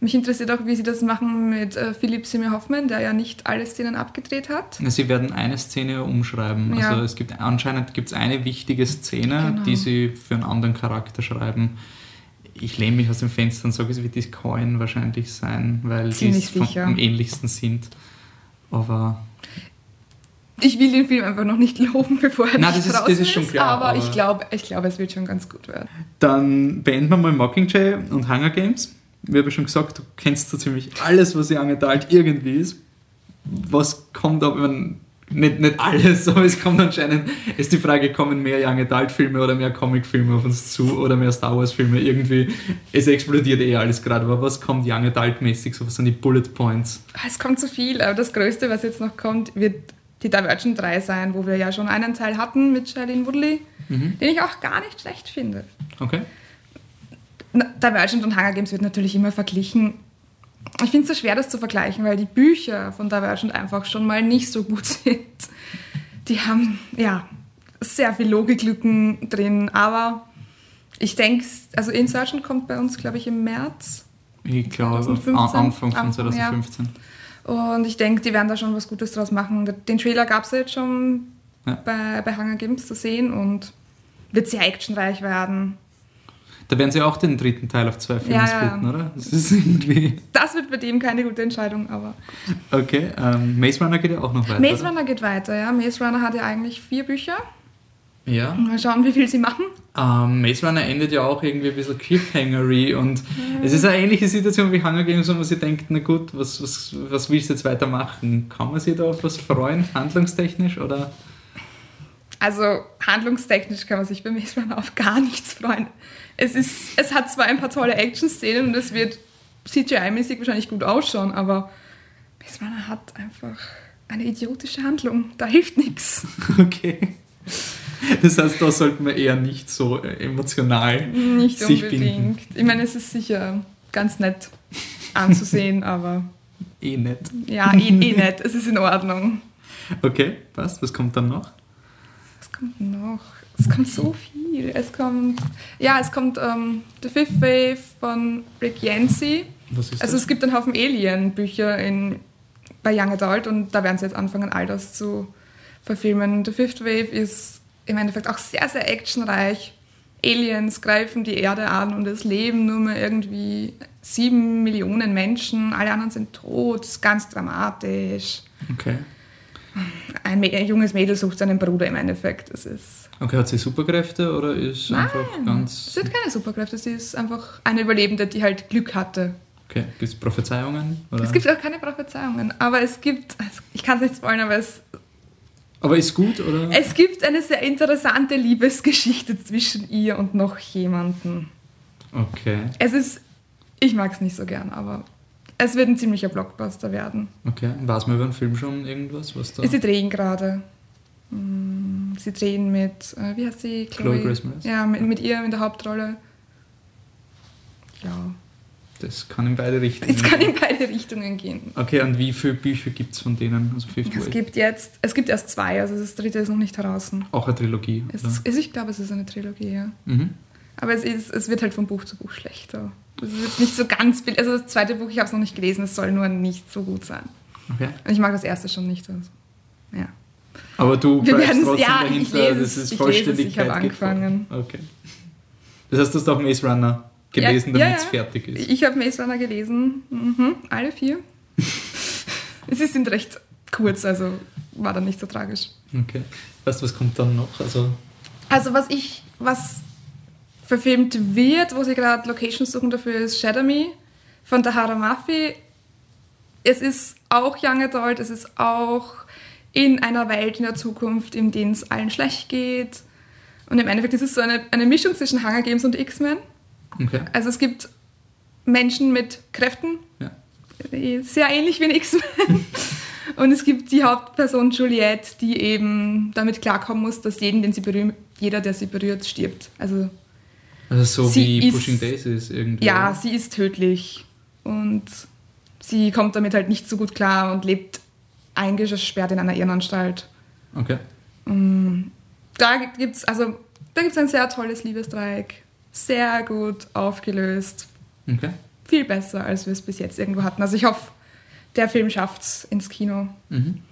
Speaker 4: Mich interessiert auch, wie sie das machen mit äh, Philipp Seymour Hoffman, der ja nicht alle Szenen abgedreht hat.
Speaker 1: Sie werden eine Szene umschreiben.
Speaker 4: Ja.
Speaker 1: Also es gibt anscheinend gibt es eine wichtige Szene,
Speaker 4: Genau.
Speaker 1: die sie für einen anderen Charakter schreiben. Ich lehne mich aus dem Fenster und sage, es wird die Coin wahrscheinlich sein, weil die
Speaker 4: Ziemlich
Speaker 1: vom-
Speaker 4: sicher.
Speaker 1: am ähnlichsten sind. Aber
Speaker 4: Ich will den Film einfach noch nicht loben, bevor er nicht
Speaker 1: das ist- das ist schon klar,
Speaker 4: aber,
Speaker 1: aber-
Speaker 4: ich glaube, ich glaube, es wird schon ganz gut werden.
Speaker 1: dann beenden wir mal Mockingjay und Hunger Games. Wir haben ja schon gesagt, du kennst so ziemlich alles, was Young Adult irgendwie ist. Was kommt aber, mein, nicht, nicht alles, aber es kommt anscheinend, ist die Frage, kommen mehr Young Adult Filme oder mehr Comic Filme auf uns zu oder mehr Star Wars Filme irgendwie. Es explodiert eh alles gerade, aber was kommt Young Adult mäßig, so was sind die Bullet Points?
Speaker 4: Ah, Es kommt zu viel, aber das Größte, was jetzt noch kommt, wird die Divergent 3 sein, wo wir ja schon einen Teil hatten mit Shailene Woodley,
Speaker 1: Mhm.
Speaker 4: den ich auch gar nicht schlecht finde.
Speaker 1: Okay.
Speaker 4: Divergent und Hunger Games wird natürlich immer verglichen. Ich finde es so schwer, das zu vergleichen, weil die Bücher von Divergent einfach schon mal nicht so gut sind. Die haben, ja, sehr viel Logiklücken drin, aber ich denke, also Insurgent kommt bei uns, glaube ich, im März.
Speaker 1: Ich glaube,
Speaker 4: 2015?
Speaker 1: An- Anfang von
Speaker 4: Anfang, ja.
Speaker 1: 2015.
Speaker 4: Und ich denke, die werden da schon was Gutes draus machen. Den Trailer gab es ja jetzt schon
Speaker 1: Ja.
Speaker 4: bei, bei Hunger Games zu sehen und wird sehr actionreich werden.
Speaker 1: Da werden sie auch den dritten Teil auf zwei Filme
Speaker 4: Ja,
Speaker 1: splitten, oder? Das ist irgendwie.
Speaker 4: Das wird bei dem keine gute Entscheidung, aber.
Speaker 1: Okay, ähm, Maze Runner geht ja auch noch weiter.
Speaker 4: Maze
Speaker 1: oder?
Speaker 4: Runner geht weiter, ja. Maze Runner hat ja eigentlich vier Bücher.
Speaker 1: Ja.
Speaker 4: Mal schauen, wie viel sie machen.
Speaker 1: Ähm, Maze Runner endet ja auch irgendwie ein bisschen cliffhangery und es ist eine ähnliche Situation wie Hunger Games, wo man sich denkt, na gut, was, was, was willst du jetzt weitermachen? Kann man sich da auf was freuen, handlungstechnisch? Oder?
Speaker 4: Also handlungstechnisch kann man sich bei Maze Runner auf gar nichts freuen. Es, ist, es hat zwar ein paar tolle Action-Szenen und es wird CGI-mäßig wahrscheinlich gut ausschauen, aber Maze Runner hat einfach eine idiotische Handlung. Da hilft nichts.
Speaker 1: Okay. Das heißt, da sollten wir eher nicht so äh, emotional
Speaker 4: Nicht
Speaker 1: sich
Speaker 4: unbedingt. Ich meine, es ist sicher ganz nett anzusehen, aber
Speaker 1: Eh nicht.
Speaker 4: ja, eh, eh nett. Es ist in Ordnung.
Speaker 1: Okay, passt. Was kommt dann noch?
Speaker 4: Was kommt noch? Es kommt so viel. Es kommt, ja, es kommt ähm, The Fifth Wave von Rick Yancey.
Speaker 1: Was ist
Speaker 4: Also
Speaker 1: das?
Speaker 4: es gibt einen Haufen Alien-Bücher bei Young Adult und da werden sie jetzt anfangen, all das zu verfilmen. The Fifth Wave ist im Endeffekt auch sehr, sehr actionreich. Aliens greifen die Erde an und es leben nur mehr irgendwie sieben Millionen Menschen. Alle anderen sind tot. Ist ganz dramatisch.
Speaker 1: Okay.
Speaker 4: Ein, junges Mädel sucht seinen Bruder im Endeffekt. Es ist
Speaker 1: Okay, hat sie Superkräfte oder ist einfach ganz.
Speaker 4: Sie hat keine Superkräfte, sie ist einfach eine Überlebende, die halt Glück hatte.
Speaker 1: Okay, gibt es Prophezeiungen? Oder?
Speaker 4: Es gibt auch keine Prophezeiungen, aber es gibt, ich kann es nicht spoilern, aber es,
Speaker 1: Aber ist gut, oder?
Speaker 4: es gibt eine sehr interessante Liebesgeschichte zwischen ihr und noch jemandem.
Speaker 1: Okay,
Speaker 4: Es ist, ich mag es nicht so gern, aber es wird ein ziemlicher Blockbuster werden.
Speaker 1: okay. Weiß man über den Film schon irgendwas, was da...
Speaker 4: Sie drehen gerade. Mm, Sie drehen mit, äh, wie heißt sie?
Speaker 1: Chloe Grace Moretz?
Speaker 4: Ja, mit, mit ihr in der Hauptrolle. Ja,
Speaker 1: Das kann in beide Richtungen.
Speaker 4: es kann in beide Richtungen gehen.
Speaker 1: Okay, und wie viele Bücher gibt es von denen? Also Fifth
Speaker 4: Es
Speaker 1: Wave?
Speaker 4: gibt jetzt, es gibt erst zwei, also das dritte ist noch nicht draußen.
Speaker 1: Auch eine Trilogie.
Speaker 4: Es ist, ich glaube, es ist eine Trilogie, ja.
Speaker 1: Mhm.
Speaker 4: Aber es, ist, es wird halt von Buch zu Buch schlechter. Es ist jetzt nicht so ganz bild. Also das zweite Buch, ich habe es noch nicht gelesen, es soll nur nicht so gut sein.
Speaker 1: Okay.
Speaker 4: Und ich mag das erste schon nicht. Also. Ja.
Speaker 1: Aber du
Speaker 4: Wir
Speaker 1: bleibst trotzdem
Speaker 4: ja, ich
Speaker 1: dahinter,
Speaker 4: lese
Speaker 1: dass
Speaker 4: es,
Speaker 1: es
Speaker 4: ich
Speaker 1: Vollständigkeit
Speaker 4: lese es, ich habe angefangen.
Speaker 1: Okay. Das heißt, du hast auch Maze Runner gelesen,
Speaker 4: Ja,
Speaker 1: damit es
Speaker 4: ja,
Speaker 1: fertig ist.
Speaker 4: Ich habe Maze Runner gelesen, mhm, alle vier. Sie sind recht kurz, also war dann nicht so tragisch.
Speaker 1: Okay. Weißt du, was kommt dann noch? Also,
Speaker 4: Also was ich, was verfilmt wird, wo sie gerade Locations suchen dafür, ist Shadow Me. von Tahara Mafi. Es ist auch Young Adult, es ist auch in einer Welt in der Zukunft, in der es allen schlecht geht. Und im Endeffekt ist es so eine, eine Mischung zwischen Hunger Games und X-Men.
Speaker 1: Okay.
Speaker 4: Also es gibt Menschen mit Kräften,
Speaker 1: Ja.
Speaker 4: sehr ähnlich wie in X-Men. Und es gibt die Hauptperson Juliette, die eben damit klarkommen muss, dass jeden, den sie berührt, jeder, der sie berührt, stirbt. Also
Speaker 1: Also so wie
Speaker 4: ist-
Speaker 1: Pushing Daisies irgendwie.
Speaker 4: ja, sie ist tödlich und sie kommt damit halt nicht so gut klar und lebt eingesperrt in einer Irrenanstalt.
Speaker 1: Okay.
Speaker 4: Da gibt es also da gibt's ein sehr tolles Liebesdreieck, sehr gut aufgelöst,
Speaker 1: Okay.
Speaker 4: viel besser, als wir es bis jetzt irgendwo hatten. Also ich hoffe, der Film schafft's ins Kino.
Speaker 1: Mhm.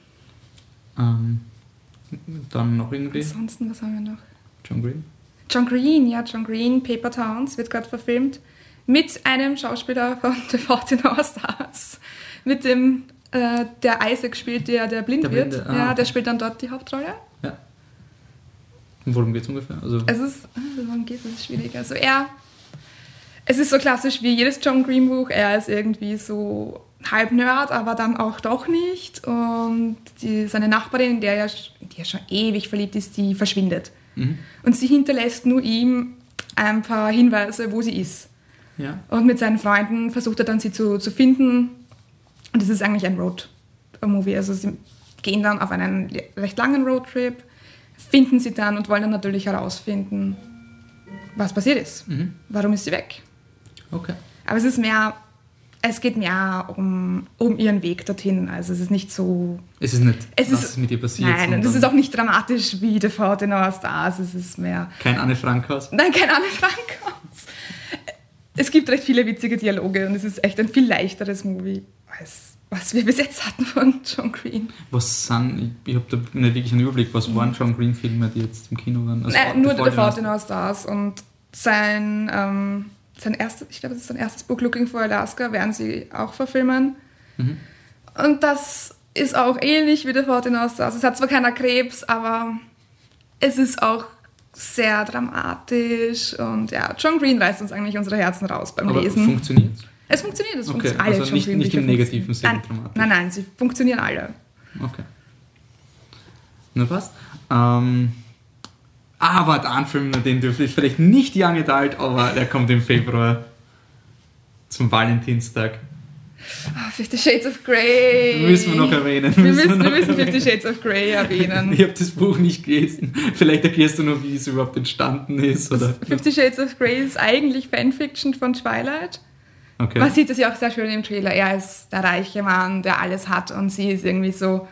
Speaker 1: Ähm, dann noch irgendwie
Speaker 4: Ansonsten, was haben wir noch?
Speaker 1: John Green.
Speaker 4: John Green, ja, John Green, Paper Towns, wird gerade verfilmt. Mit einem Schauspieler von in Our Stars. Mit dem, äh, der Isaac spielt, der, der blind
Speaker 1: Der
Speaker 4: wird.
Speaker 1: Blinde, ah,
Speaker 4: ja,
Speaker 1: okay.
Speaker 4: der spielt dann dort die Hauptrolle.
Speaker 1: Ja. Und worum geht's ungefähr? Also,
Speaker 4: Es ist, ah, worum geht es? Es ist schwierig. Also er, es ist so klassisch wie jedes John Green Buch. Er ist irgendwie so halb Nerd, aber dann auch doch nicht. Und die, seine Nachbarin, in der ja, in die er schon ewig verliebt ist, die verschwindet.
Speaker 1: mhm.
Speaker 4: Und sie hinterlässt nur ihm ein paar Hinweise, wo sie ist.
Speaker 1: ja.
Speaker 4: Und mit seinen Freunden versucht er dann, sie zu, zu finden. Und es ist eigentlich ein Road-Movie. Also sie gehen dann auf einen recht langen Roadtrip, finden sie dann und wollen dann natürlich herausfinden, was passiert ist.
Speaker 1: Mhm.
Speaker 4: Warum ist sie weg?
Speaker 1: Okay.
Speaker 4: Aber es ist mehr, es geht mehr um, um ihren Weg dorthin. Also es ist nicht so...
Speaker 1: Es ist nicht,
Speaker 4: Es
Speaker 1: was
Speaker 4: ist-
Speaker 1: mit ihr passiert.
Speaker 4: Nein, und es ist auch nicht dramatisch wie in Our Stars. Es ist mehr...
Speaker 1: Kein Anne Frankhaus.
Speaker 4: Nein, kein Anne Frank Es gibt recht viele witzige Dialoge und es ist echt ein viel leichteres Movie, als was wir bis jetzt hatten von John Green.
Speaker 1: Was sind, ich, ich habe da nicht wirklich einen Überblick, was waren John Green Filme, die jetzt im Kino waren? Also,
Speaker 4: Nein, nur
Speaker 1: The Fault in
Speaker 4: Our Stars und sein, ähm, sein erstes, ich glaube, das ist sein erstes Buch Looking for Alaska, werden sie auch verfilmen.
Speaker 1: Mhm.
Speaker 4: Und das ist auch ähnlich wie The Fault in Our Stars. Es hat zwar keiner Krebs, aber es ist auch sehr dramatisch und ja, John Green reißt uns eigentlich unsere Herzen raus beim
Speaker 1: Aber
Speaker 4: Lesen.
Speaker 1: funktioniert
Speaker 4: Es funktioniert, es
Speaker 1: Okay,
Speaker 4: funktioniert. Alle
Speaker 1: also
Speaker 4: John
Speaker 1: nicht-
Speaker 4: Green
Speaker 1: nicht im negativen. Sinne
Speaker 4: Nein,
Speaker 1: dramatisch.
Speaker 4: nein, nein, sie funktionieren alle.
Speaker 1: Okay. Na passt. Ähm, aber der einen Film, den dürfte ich vielleicht nicht Young Adult, aber der kommt im Februar zum Valentinstag.
Speaker 4: Ah, Fifty Shades of Grey.
Speaker 1: Müssen wir noch erwähnen.
Speaker 4: Wir müssen, wir müssen. Fifty Shades of Grey erwähnen.
Speaker 1: Ich habe das Buch nicht gelesen. Vielleicht erklärst du noch, wie es überhaupt entstanden ist. Oder?
Speaker 4: Fifty Shades of Grey ist eigentlich Fanfiction von Twilight.
Speaker 1: Okay.
Speaker 4: Man sieht das ja auch sehr schön im Trailer. Er ist der reiche Mann, der alles hat und sie ist irgendwie so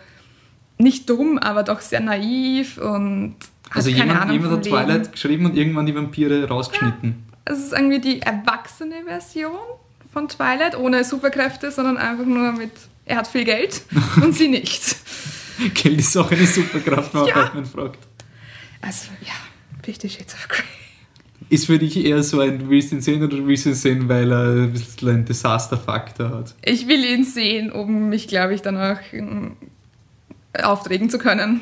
Speaker 4: nicht dumm, aber doch sehr naiv und hat
Speaker 1: also
Speaker 4: keine
Speaker 1: jemand,
Speaker 4: Ahnung
Speaker 1: jemand hat. Twilight geschrieben und irgendwann die Vampire rausgeschnitten.
Speaker 4: Es ist irgendwie die erwachsene Version von Twilight, ohne Superkräfte, sondern einfach nur mit, er hat viel Geld und sie nicht.
Speaker 1: Geld ist auch eine Superkraft, wenn man
Speaker 4: Ja.
Speaker 1: Batman fragt.
Speaker 4: Also ja, Fifty Shades of Grey.
Speaker 1: Ist für dich eher so ein, du willst ihn sehen oder du willst ihn sehen, weil er ein bisschen einen Desaster-Faktor hat?
Speaker 4: Ich will ihn sehen, um mich, glaube ich, danach ähm, aufregen zu können.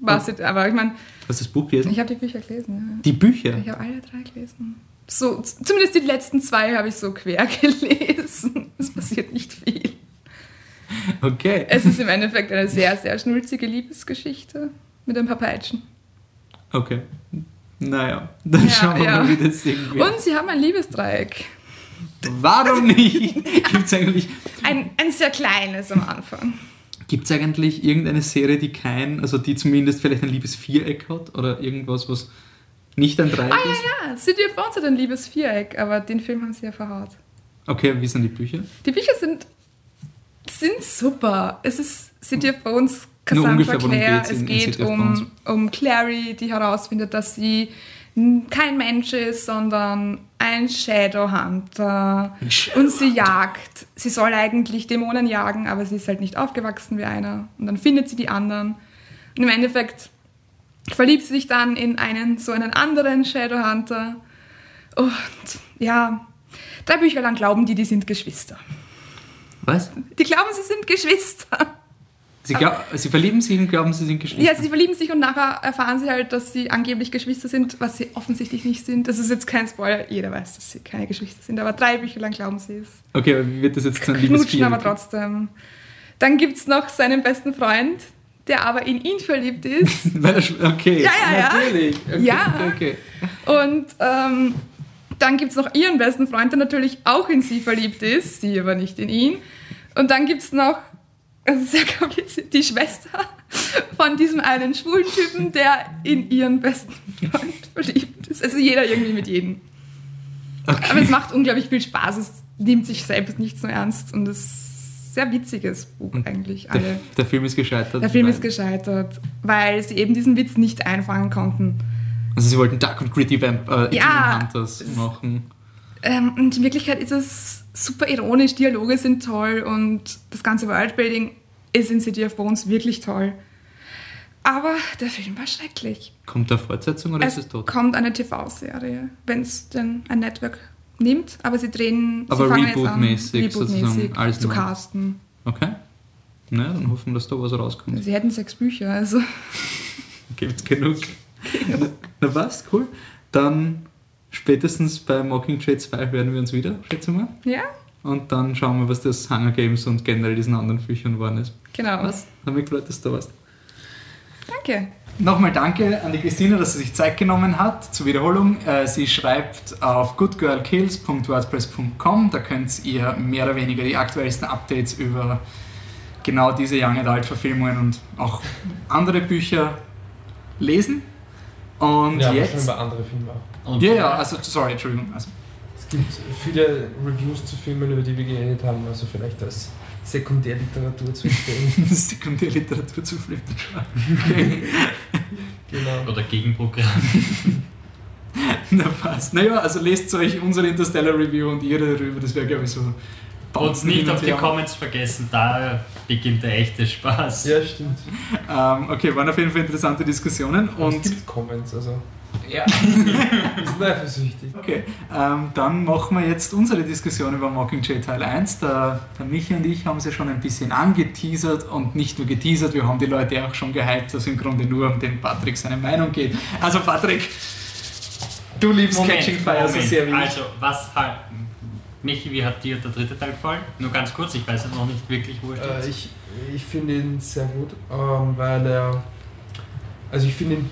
Speaker 4: Was ich, aber ich meine,
Speaker 1: Hast du das Buch gelesen?
Speaker 4: ich habe die Bücher gelesen.
Speaker 1: Die Bücher?
Speaker 4: Ja. Ich habe alle drei gelesen. So, zumindest die letzten zwei habe ich so quer gelesen. Es passiert nicht viel.
Speaker 1: Okay.
Speaker 4: Es ist im Endeffekt eine sehr, sehr schnulzige Liebesgeschichte mit ein paar Peitschen.
Speaker 1: Okay. Naja, dann
Speaker 4: Ja,
Speaker 1: schauen wir
Speaker 4: ja.
Speaker 1: mal, wie das irgendwie.
Speaker 4: Und sie haben ein Liebesdreieck.
Speaker 1: Warum nicht? Gibt es eigentlich,
Speaker 4: Ein, ein sehr kleines am Anfang.
Speaker 1: gibt's eigentlich irgendeine Serie, die kein, also die zumindest vielleicht ein liebes Viereck hat oder irgendwas, was nicht ein Dreieck
Speaker 4: Ah ja, ja, City of Bones hat ein Liebesviereck, aber den Film haben sie ja verhaut.
Speaker 1: Okay, wie sind die Bücher?
Speaker 4: Die Bücher sind, sind super. Es ist City of Bones, Cassandra Clare.
Speaker 1: in-
Speaker 4: Es
Speaker 1: in
Speaker 4: geht
Speaker 1: Bones?
Speaker 4: um, um Clary, die herausfindet, dass sie kein Mensch ist, sondern ein Shadowhunter.
Speaker 1: Ein Shadowhunter.
Speaker 4: Und sie jagt. Sie soll eigentlich Dämonen jagen, aber sie ist halt nicht aufgewachsen wie einer. Und dann findet sie die anderen. Und im Endeffekt verliebt sie sich dann in einen so einen anderen Shadowhunter. Und ja, drei Bücher lang glauben die, die sind Geschwister.
Speaker 1: Was?
Speaker 4: Die glauben, sie sind Geschwister.
Speaker 1: Sie, glaub, sie verlieben sich und glauben, sie sind Geschwister.
Speaker 4: Ja, sie verlieben sich und nachher erfahren sie halt, dass sie angeblich Geschwister sind, was sie offensichtlich nicht sind. Das ist jetzt kein Spoiler, jeder weiß, dass sie keine Geschwister sind, aber drei Bücher lang glauben sie es.
Speaker 1: Okay, aber wie wird das jetzt zu einem
Speaker 4: Knutschen
Speaker 1: Liebesspiel?
Speaker 4: aber trotzdem. Dann gibt es noch seinen besten Freund, der aber in ihn verliebt ist.
Speaker 1: Okay,
Speaker 4: Ja, ja, ja.
Speaker 1: natürlich. Okay,
Speaker 4: Ja.
Speaker 1: okay, okay.
Speaker 4: Und ähm, dann gibt es noch ihren besten Freund, der natürlich auch in sie verliebt ist, sie aber nicht in ihn. Und dann gibt es noch, also sehr kompliziert, die Schwester von diesem einen schwulen Typen, der in ihren besten Freund verliebt ist. Also jeder irgendwie mit jedem.
Speaker 1: okay.
Speaker 4: Aber es macht unglaublich viel Spaß. Es nimmt sich selbst nicht so ernst und es sehr witziges Buch eigentlich.
Speaker 1: Der, der Film ist gescheitert.
Speaker 4: Der Film ist gescheitert, weil sie eben diesen Witz nicht einfangen konnten.
Speaker 1: Also sie wollten Dark und Gritty Vamp äh,
Speaker 4: Ja.
Speaker 1: Hunters machen.
Speaker 4: Ähm, und in Wirklichkeit ist es super ironisch, Dialoge sind toll und das ganze Worldbuilding ist in City of Bones wirklich toll. Aber der Film war schrecklich.
Speaker 1: Kommt da Fortsetzung oder
Speaker 4: Es
Speaker 1: ist es tot?
Speaker 4: kommt eine TV-Serie, wenn es denn ein Network nimmt, aber sie drehen,
Speaker 1: Aber
Speaker 4: sie fangen jetzt an,
Speaker 1: rebootmäßig sozusagen,
Speaker 4: rebootmäßig
Speaker 1: alles
Speaker 4: zu casten.
Speaker 1: Okay. Na, dann hoffen wir, dass da was rauskommt.
Speaker 4: Sie hätten sechs Bücher, also
Speaker 1: Gibt's genug. Na was, cool. Dann spätestens bei Mockingjay 2 hören wir uns wieder, schätze mal.
Speaker 4: ja,
Speaker 1: Und dann schauen wir, was das Hunger Games und generell diesen anderen Büchern geworden ist.
Speaker 4: genau.
Speaker 1: Was? Mich gefreut, dass du da warst.
Speaker 4: Danke.
Speaker 1: Nochmal danke an die Christina, dass sie sich Zeit genommen hat. Zur Wiederholung, äh, sie schreibt auf goodgirlkills.wordpress.com. Da könnt ihr mehr oder weniger die aktuellsten Updates über genau diese Young Adult Verfilmungen und auch andere Bücher lesen. Und
Speaker 3: Ja, aber schon
Speaker 1: jetzt.
Speaker 3: über andere Filme auch.
Speaker 2: Und
Speaker 1: Ja, ja, also, sorry, Entschuldigung. Also,
Speaker 3: Es gibt viele Reviews zu Filmen, über die wir geredet haben, also vielleicht als Sekundärliteratur zu
Speaker 1: ist Sekundärliteratur zu flippen. Okay.
Speaker 3: genau.
Speaker 2: Oder Gegenprogramm.
Speaker 1: Na passt. Naja, also lest euch unsere Interstellar Review und ihre darüber. Das wäre, glaube ich, so.
Speaker 2: Und nicht auf die. Comments vergessen, da beginnt der echte Spaß.
Speaker 3: Ja, stimmt.
Speaker 1: Ähm, okay, waren auf jeden Fall interessante Diskussionen.
Speaker 3: es
Speaker 1: Und
Speaker 3: gibt Comments, also
Speaker 1: ja.
Speaker 3: sind eifersüchtig.
Speaker 1: Okay, ähm, dann machen wir jetzt unsere Diskussion über Mockingjay Teil 1. Der, der Michi und ich haben sie schon ein bisschen angeteasert und nicht nur geteasert, wir haben die Leute auch schon gehypt, dass im Grunde nur um den Patrick seine Meinung geht. Also Patrick, du liebst Catching Fire so sehr wie ich.
Speaker 2: Also, was halt. Michi, wie hat dir der dritte Teil gefallen? Nur ganz kurz, ich weiß es noch nicht wirklich, wo er
Speaker 3: Äh,
Speaker 2: steht.
Speaker 3: ich ich finde ihn sehr gut, ähm, weil er. Also ich finde ihn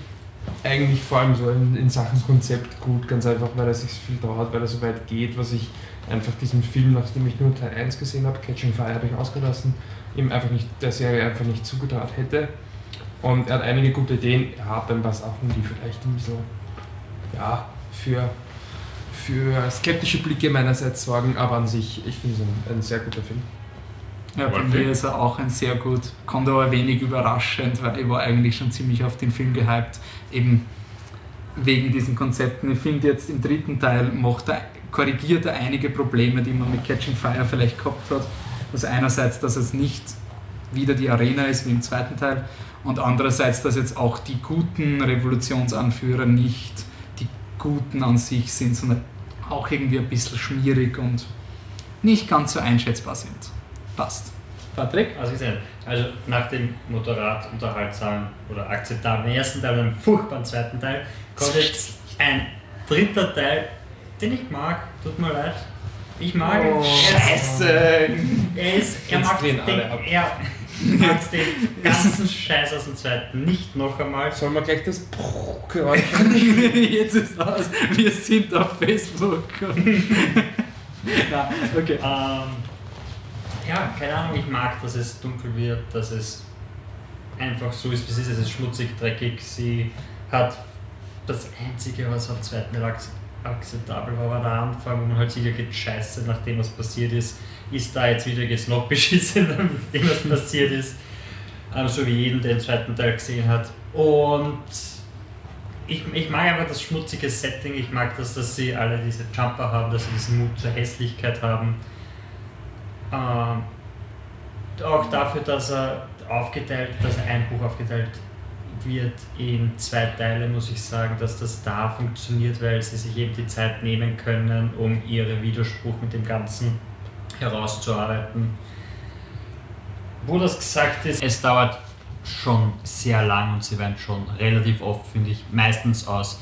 Speaker 3: eigentlich vor allem so in, in Sachen Konzept gut, ganz einfach, weil er sich so viel traut, weil er so weit geht, was ich einfach diesem Film, nachdem ich nur Teil 1 gesehen habe, Catching Fire habe ich ausgelassen, ihm einfach nicht, der Serie einfach nicht zugetraut hätte. Und er hat einige gute Ideen, er hat ein paar Sachen, die vielleicht ein bisschen, ja, für, für skeptische Blicke meinerseits sorgen, aber an sich, ich finde es ein, ein sehr guter Film.
Speaker 1: Ja, bei mir ist er auch ein sehr gut, kommt aber wenig überraschend, weil ich war eigentlich schon ziemlich auf den Film gehypt, eben wegen diesen Konzepten. Ich finde jetzt im dritten Teil macht er, korrigiert er einige Probleme, die man mit Catching Fire vielleicht gehabt hat. Also einerseits, dass es nicht wieder die Arena ist wie im zweiten Teil und andererseits, dass jetzt auch die guten Revolutionsanführer nicht die Guten an sich sind, sondern auch irgendwie ein bisschen schmierig und nicht ganz so einschätzbar sind. Passt. Patrick?
Speaker 2: Also, also nach dem Motorrad unterhaltsamen oder akzeptablen ersten Teil und einem furchtbaren zweiten Teil kommt jetzt ein dritter Teil, den ich mag. Tut mir leid. Ich mag ihn.
Speaker 1: Oh,
Speaker 2: Er ist-
Speaker 1: Scheiße!
Speaker 2: Er ist, er
Speaker 3: Jetzt
Speaker 2: macht den, er macht den ganzen Scheiß aus dem zweiten nicht noch einmal.
Speaker 3: Sollen wir gleich das Geräusch
Speaker 1: Jetzt ist aus. Wir sind auf Facebook. Na, okay.
Speaker 2: Ähm, ja, keine Ahnung, ich mag, dass es dunkel wird, dass es einfach so ist, wie es ist. Es ist schmutzig, dreckig. Sie hat das Einzige, was auf zweiten ak- akzeptabel war, war der Anfang, wo man halt sicher geht, scheiße, nachdem was passiert ist, ist da jetzt wieder geht's noch beschissener, nachdem was passiert ist. Ähm, so wie jeden, der den zweiten Teil gesehen hat. Und ich, ich mag einfach das schmutzige Setting, ich mag das, dass sie alle diese Jumper haben, dass sie diesen Mut zur Hässlichkeit haben. Ähm, auch dafür, dass er aufgeteilt, dass ein Buch aufgeteilt wird in zwei Teile, muss ich sagen, dass das da funktioniert, weil sie sich eben die Zeit nehmen können, um ihren Widerspruch mit dem Ganzen herauszuarbeiten. wo das gesagt ist, es dauert schon sehr lang und sie werden schon relativ oft, finde ich, meistens aus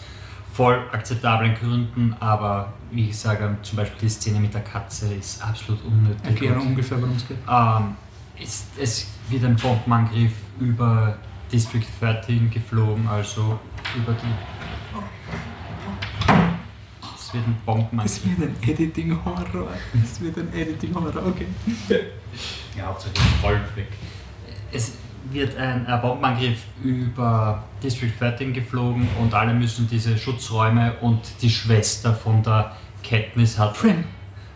Speaker 2: voll akzeptablen Gründen, aber wie ich sage, zum Beispiel die Szene mit der Katze ist absolut unnötig.
Speaker 1: Erkläre
Speaker 2: Und,
Speaker 1: ungefähr, worum es geht.
Speaker 2: ähm, es, es wird ein Bombenangriff über District 13 geflogen, also über die. Es wird ein Bombenangriff.
Speaker 1: Es wird ein Editing-Horror. Es wird ein Editing-Horror, okay.
Speaker 2: Ja, hauptsächlich voll weg. Es wird ein, Bombenangriff über District 13 geflogen und alle müssen diese Schutzräume und die Schwester von der Katniss hat,
Speaker 1: Prim.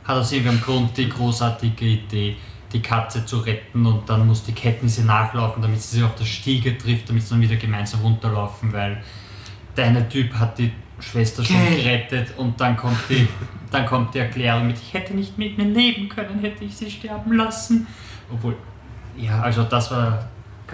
Speaker 2: hat aus irgendeinem Grund die großartige Idee, die Katze zu retten und dann muss die Katniss ihr nachlaufen, damit sie sie auf der Stiege trifft, damit sie dann wieder gemeinsam runterlaufen, weil der eine Typ hat die Schwester schon gerettet und dann kommt die, dann kommt die Erklärung mit, ich hätte nicht mit mir leben können, hätte ich sie sterben lassen. Obwohl, ja, also das war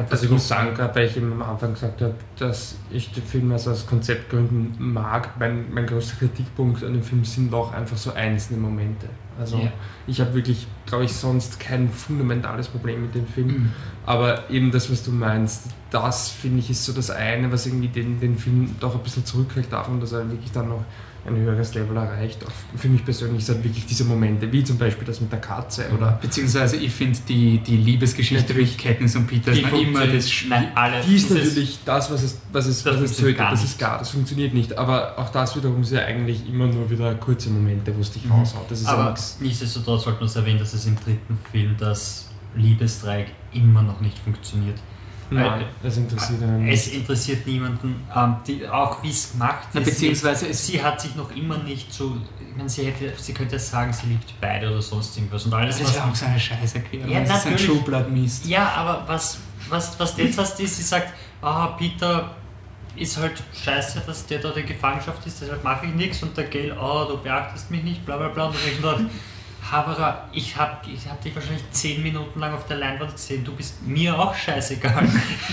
Speaker 3: Also ich muss sagen, gerade weil ich eben am Anfang gesagt habe, dass ich den Film also aus Konzeptgründen mag, mein, mein größter Kritikpunkt an dem Film sind auch einfach so einzelne Momente. Also
Speaker 2: Ja.
Speaker 3: ich habe wirklich, glaube ich, sonst kein fundamentales Problem mit dem Film.
Speaker 1: Mhm.
Speaker 3: Aber eben das, was du meinst, das finde ich ist so das eine, was irgendwie den, den Film doch ein bisschen zurückhält davon, dass er wirklich dann noch ein höheres Level erreicht. Auch für mich persönlich sind wirklich diese Momente, wie zum Beispiel das mit der Katze oder
Speaker 1: Beziehungsweise ich finde die, die Liebesgeschichte mit Katniss und Peter ist immer das
Speaker 2: Nein, alle.
Speaker 3: Die ist natürlich das, was es, was es,
Speaker 2: Das
Speaker 3: was es tötet,
Speaker 2: gar
Speaker 3: das
Speaker 2: nicht.
Speaker 3: ist klar, das funktioniert nicht. Aber auch das wiederum sind ja eigentlich immer nur wieder kurze Momente, wo es dich
Speaker 1: Mhm.
Speaker 3: raushaut. Das ist
Speaker 2: Aber
Speaker 3: nichts.
Speaker 2: nichtsdestotrotz sollte man es erwähnen, dass es im dritten Film das Liebesdreieck immer noch nicht funktioniert.
Speaker 3: Nein, das interessiert einen
Speaker 2: Es interessiert niemanden, ähm, die, auch wie es gemacht ist.
Speaker 1: beziehungsweise es-
Speaker 2: sie hat sich noch immer nicht so. Ich meine, sie, hätte, sie könnte sagen, sie liebt beide oder sonst irgendwas. Und alles,
Speaker 1: Das
Speaker 2: was
Speaker 1: ist auch so eine Scheißerklärung.
Speaker 2: Ja,
Speaker 1: das ist ein. Schubladmist.
Speaker 2: Ja, aber was, was, was du jetzt hast, ist, sie sagt, ah, Peter ist halt scheiße, dass der dort in Gefangenschaft ist, deshalb mache ich nichts und der Gail, oh, du beachtest mich nicht, bla bla bla. Und ich Habera, ich habe ich hab dich wahrscheinlich zehn Minuten lang auf der Leinwand gesehen, du bist mir auch scheißegal.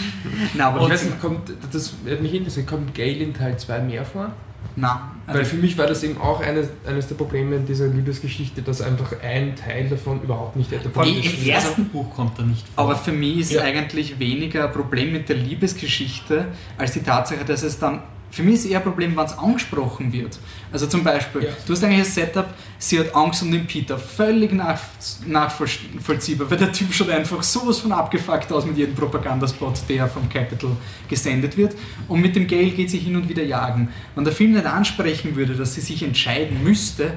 Speaker 1: Na, aber
Speaker 3: Ich weiß nicht, kommt, das hat mich interessiert, kommt Gail in Teil 2 mehr vor?
Speaker 1: Na,
Speaker 3: Weil
Speaker 1: also,
Speaker 3: für mich war das eben auch eines, eines der Probleme in dieser Liebesgeschichte, dass einfach ein Teil davon überhaupt nicht etabliert ist.
Speaker 2: im ersten Buch kommt er nicht vor.
Speaker 1: aber für mich ist
Speaker 3: Ja.
Speaker 1: eigentlich weniger ein Problem mit der Liebesgeschichte als die Tatsache, dass es dann. Für mich ist eher ein Problem, wenn es angesprochen wird. Also zum Beispiel,
Speaker 3: Ja.
Speaker 1: du hast eigentlich das Setup, sie hat Angst um den Peter. Völlig nach, nachvollziehbar, weil der Typ schaut einfach sowas von abgefuckt aus mit jedem Propagandaspot, der vom Capital gesendet wird. Und mit dem Gale geht sie hin und wieder jagen. Wenn der Film nicht ansprechen würde, dass sie sich entscheiden müsste,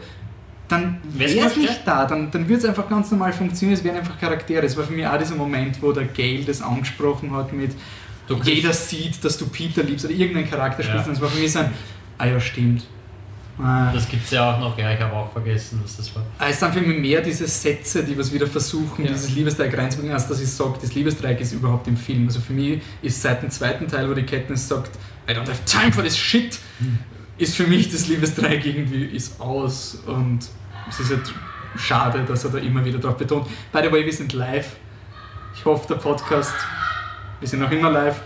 Speaker 1: dann wäre es nicht da. Dann, dann würde es einfach ganz normal funktionieren. Es wären einfach Charaktere. Es war für mich auch dieser Moment, wo der Gale das angesprochen hat mit
Speaker 2: Du
Speaker 1: jeder sieht, dass du Peter liebst oder irgendein Charakter spielst. Und es war für mich so ein, ah ja, stimmt. Ah.
Speaker 2: das gibt es ja auch noch, ja, ich habe auch vergessen, dass das war.
Speaker 1: Ah, Es sind für mich mehr diese Sätze, die was wieder versuchen,
Speaker 3: Ja.
Speaker 1: dieses Liebesdreieck reinzubringen, als dass ich sage, das Liebesdreieck ist überhaupt im Film. Also für mich ist seit dem zweiten Teil, wo die Katniss sagt, I don't have time for this shit, ist für mich das Liebesdreieck irgendwie ist aus und es ist halt schade, dass er da immer wieder drauf betont. By the way, wir sind live. Ich hoffe, der Podcast, wir sind noch immer live.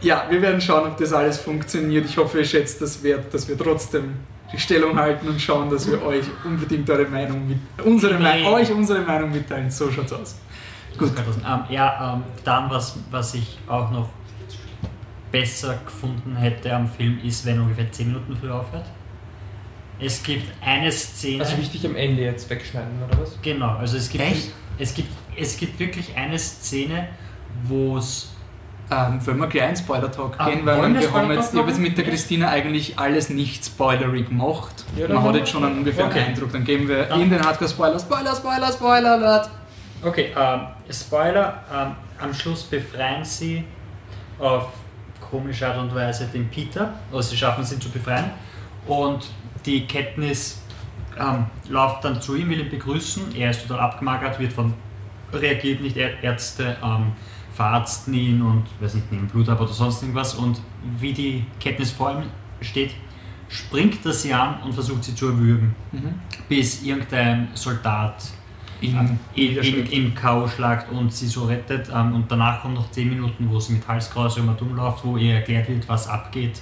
Speaker 1: Ja, wir werden schauen, ob das alles funktioniert. Ich hoffe, ihr schätzt das wert, dass wir trotzdem die Stellung halten und schauen, dass wir euch unbedingt eure Meinung mit, unsere
Speaker 2: Nee.
Speaker 1: Meinung, euch unsere Meinung mitteilen. So schaut's aus. Gut.
Speaker 2: Ähm, ja, ähm, dann was, was ich auch noch besser gefunden hätte am Film ist, wenn er ungefähr 10 Minuten früher aufhört. Es gibt eine Szene.
Speaker 3: Also wichtig am Ende jetzt wegschneiden, oder was?
Speaker 2: Genau, also es gibt,
Speaker 1: Echt?
Speaker 2: es gibt, es gibt wirklich eine Szene, wo es
Speaker 1: Ähm, wollen wir gleich einen Spoiler-Talk
Speaker 2: Ah,
Speaker 1: gehen, weil
Speaker 2: wir
Speaker 1: wir haben jetzt, ich habe jetzt mit der? Christina eigentlich alles nicht spoilerig gemacht.
Speaker 3: Ja,
Speaker 1: Man hat jetzt schon einen ungefähren
Speaker 2: Okay.
Speaker 1: Eindruck. Dann gehen wir
Speaker 2: Dann-
Speaker 1: in den Hardcore-Spoiler. Spoiler, Spoiler, Spoiler, Alert.
Speaker 2: Okay, ähm, Spoiler, ähm, am Schluss befreien sie auf komische Art und Weise den Peter, oder sie schaffen es ihn zu befreien und die Katniss ähm, läuft dann zu ihm, will ihn begrüßen, er ist total abgemagert, wird von, reagiert nicht, Ärzte ähm, verarzten ihn und, weiß nicht, nehmen Blut ab oder sonst irgendwas und wie die Katniss vor ihm steht, springt er sie an und versucht sie zu erwürgen,
Speaker 1: Mhm.
Speaker 2: bis irgendein Soldat
Speaker 1: In,
Speaker 2: in, in,
Speaker 1: niederschlägt.
Speaker 2: in K.O. schlagt und sie so rettet. Ähm, und danach kommen noch 10 Minuten, wo sie mit Halskrause immer dumm läuft, wo ihr erklärt wird, was abgeht.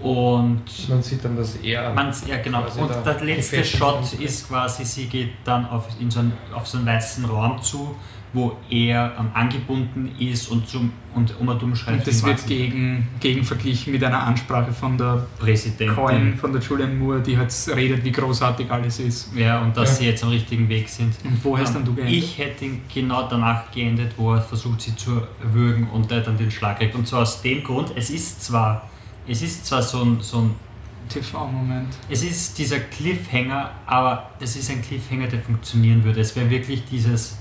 Speaker 2: Und
Speaker 3: Man sieht dann, dass er.
Speaker 2: man, ja genau. Und der letzte Shot
Speaker 3: ist.
Speaker 2: ist quasi, sie geht dann auf, in so einen, auf so einen weißen Raum zu, wo er ähm, angebunden ist und, zum, und um und um schreibt.
Speaker 1: Und das wird gegen, gegen verglichen mit einer Ansprache von der
Speaker 2: Präsidentin.
Speaker 1: Coin, von der Julian Moore, die halt redet, wie großartig alles ist.
Speaker 2: Ja, und dass
Speaker 3: Ja.
Speaker 2: sie jetzt am richtigen Weg sind.
Speaker 1: Und wo hast
Speaker 2: Ähm,
Speaker 1: dann du geendet?
Speaker 2: Ich hätte ihn genau danach geendet, wo er versucht, sie zu würgen und er dann den Schlag kriegt. Und zwar aus dem Grund, es ist zwar, es ist zwar so ein, so ein
Speaker 1: TV-Moment.
Speaker 2: es ist dieser Cliffhanger, aber es ist ein Cliffhanger, der funktionieren würde. Es wäre wirklich dieses,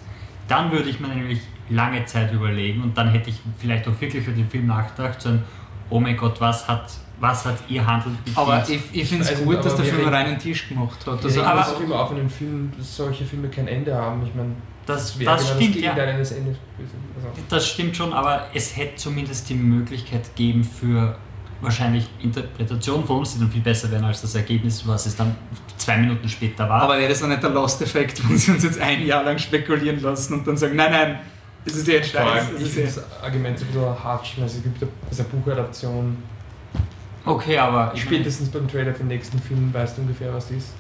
Speaker 2: dann würde ich mir nämlich lange Zeit überlegen und dann hätte ich vielleicht auch wirklich über den Film nachgedacht, so ein, oh mein Gott, was hat, was hat ihr Handel bedient?
Speaker 1: Aber ich, ich finde es gut, dass der Film einen reinen Tisch gemacht hat.
Speaker 3: Also
Speaker 2: aber-
Speaker 3: auch immer auf einen Film, dass solche Filme kein Ende haben. Ich meine,
Speaker 2: das, das
Speaker 3: genau
Speaker 2: stimmt,
Speaker 3: das
Speaker 2: ja.
Speaker 3: Gegenteil eines Endes. Also,
Speaker 2: Das stimmt schon, aber es hätte zumindest die Möglichkeit geben für wahrscheinlich Interpretation von uns, die dann viel besser wären als das Ergebnis, was es dann zwei Minuten später war.
Speaker 1: aber wäre das dann nicht der Lost-Effekt, wenn sie uns jetzt ein Jahr lang spekulieren lassen und dann sagen, nein, nein, das ist jetzt
Speaker 3: vor allem,
Speaker 1: scheiße. Das
Speaker 3: ich
Speaker 1: ist
Speaker 3: finde
Speaker 1: eh-
Speaker 3: das Argument so ein bisschen hart. Also es gibt eine, eine Buchadaption.
Speaker 2: okay, aber ich meine,
Speaker 3: Spätestens beim Trailer für den nächsten Film weißt du ungefähr, was das ist.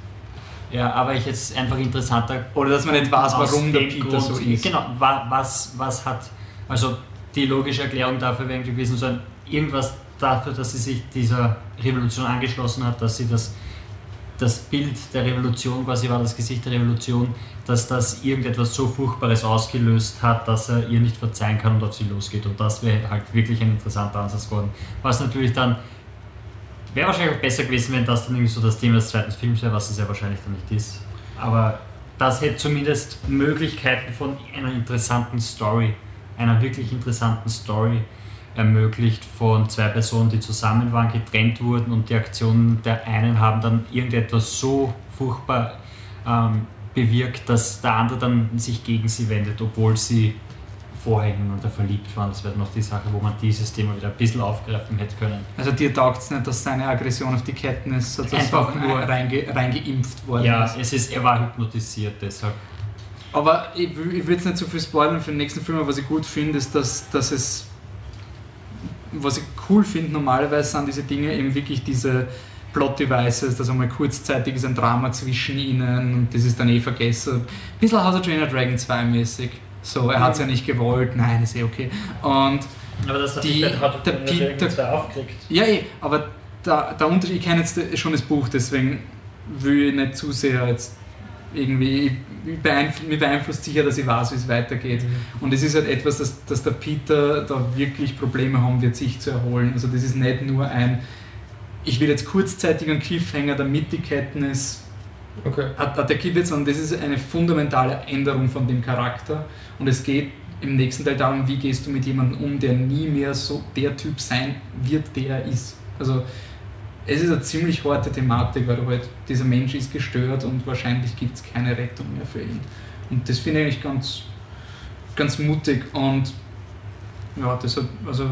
Speaker 2: ja, aber ich jetzt einfach interessanter
Speaker 1: Oder dass man nicht weiß, warum der Peter
Speaker 2: Grund-
Speaker 1: so ist.
Speaker 2: Genau, wa- was, was hat, also die logische Erklärung dafür wäre gewesen sein, irgendwas dafür, dass sie sich dieser Revolution angeschlossen hat, dass sie das, das Bild der Revolution quasi war, das Gesicht der Revolution, dass das irgendetwas so Furchtbares ausgelöst hat, dass er ihr nicht verzeihen kann und auf sie losgeht. Und das wäre halt wirklich ein interessanter Ansatz geworden. Was natürlich dann Wäre wahrscheinlich auch besser gewesen, wenn das dann irgendwie so das Thema des zweiten Films wäre, was es ja wahrscheinlich dann nicht ist. Aber das hätte zumindest Möglichkeiten von einer interessanten Story, einer wirklich interessanten Story ermöglicht von zwei Personen, die zusammen waren, getrennt wurden und die Aktionen der einen haben dann irgendetwas so furchtbar ähm, bewirkt, dass der andere dann sich gegen sie wendet, obwohl sie vorher ineinander verliebt waren. Das wäre noch die Sache, wo man dieses Thema wieder ein bisschen aufgreifen hätte können.
Speaker 1: Also dir taugt es nicht, dass seine Aggression auf die Katniss sozusagen
Speaker 2: Einfach nur-
Speaker 1: reinge, reingeimpft worden
Speaker 2: Ja,
Speaker 1: ist.
Speaker 2: es ist, er war hypnotisiert, deshalb.
Speaker 1: Aber ich, will- ich will jetzt nicht so viel spoilern für den nächsten Film, aber was ich gut finde, ist, dass, dass es. Was ich cool finde, normalerweise sind diese Dinge eben wirklich diese Plot-Devices, dass einmal kurzzeitig ist ein Drama zwischen ihnen und das ist dann eh vergessen. Ein bisschen House of Trainer Dragon 2 mäßig. So, er hat es ja nicht gewollt, nein, ist eh okay. Und
Speaker 2: Aber dass
Speaker 1: der Die- Peter hat der Peter-
Speaker 2: zwei aufkriegt.
Speaker 1: ja, eh, aber der, der Unterschied, ich kenne jetzt schon das Buch, deswegen will ich nicht zu sehr jetzt irgendwie, beeinflusst, mir beeinflusst sicher, dass ich weiß, wie es weitergeht. Und es ist halt etwas, dass, dass der Peter da wirklich Probleme haben wird, sich zu erholen. Also das ist nicht nur ein, ich will jetzt kurzzeitig einen Cliffhanger, damit die Katniss
Speaker 3: Okay.
Speaker 1: attackiert wird, sondern das ist eine fundamentale Änderung von dem Charakter. Und es geht im nächsten Teil darum, wie gehst du mit jemandem um, der nie mehr so der Typ sein wird, der er ist. Also es ist eine ziemlich harte Thematik, weil halt, dieser Mensch ist gestört und wahrscheinlich gibt es keine Rettung mehr für ihn. Und das finde ich eigentlich ganz, ganz mutig und ja, deshalb, also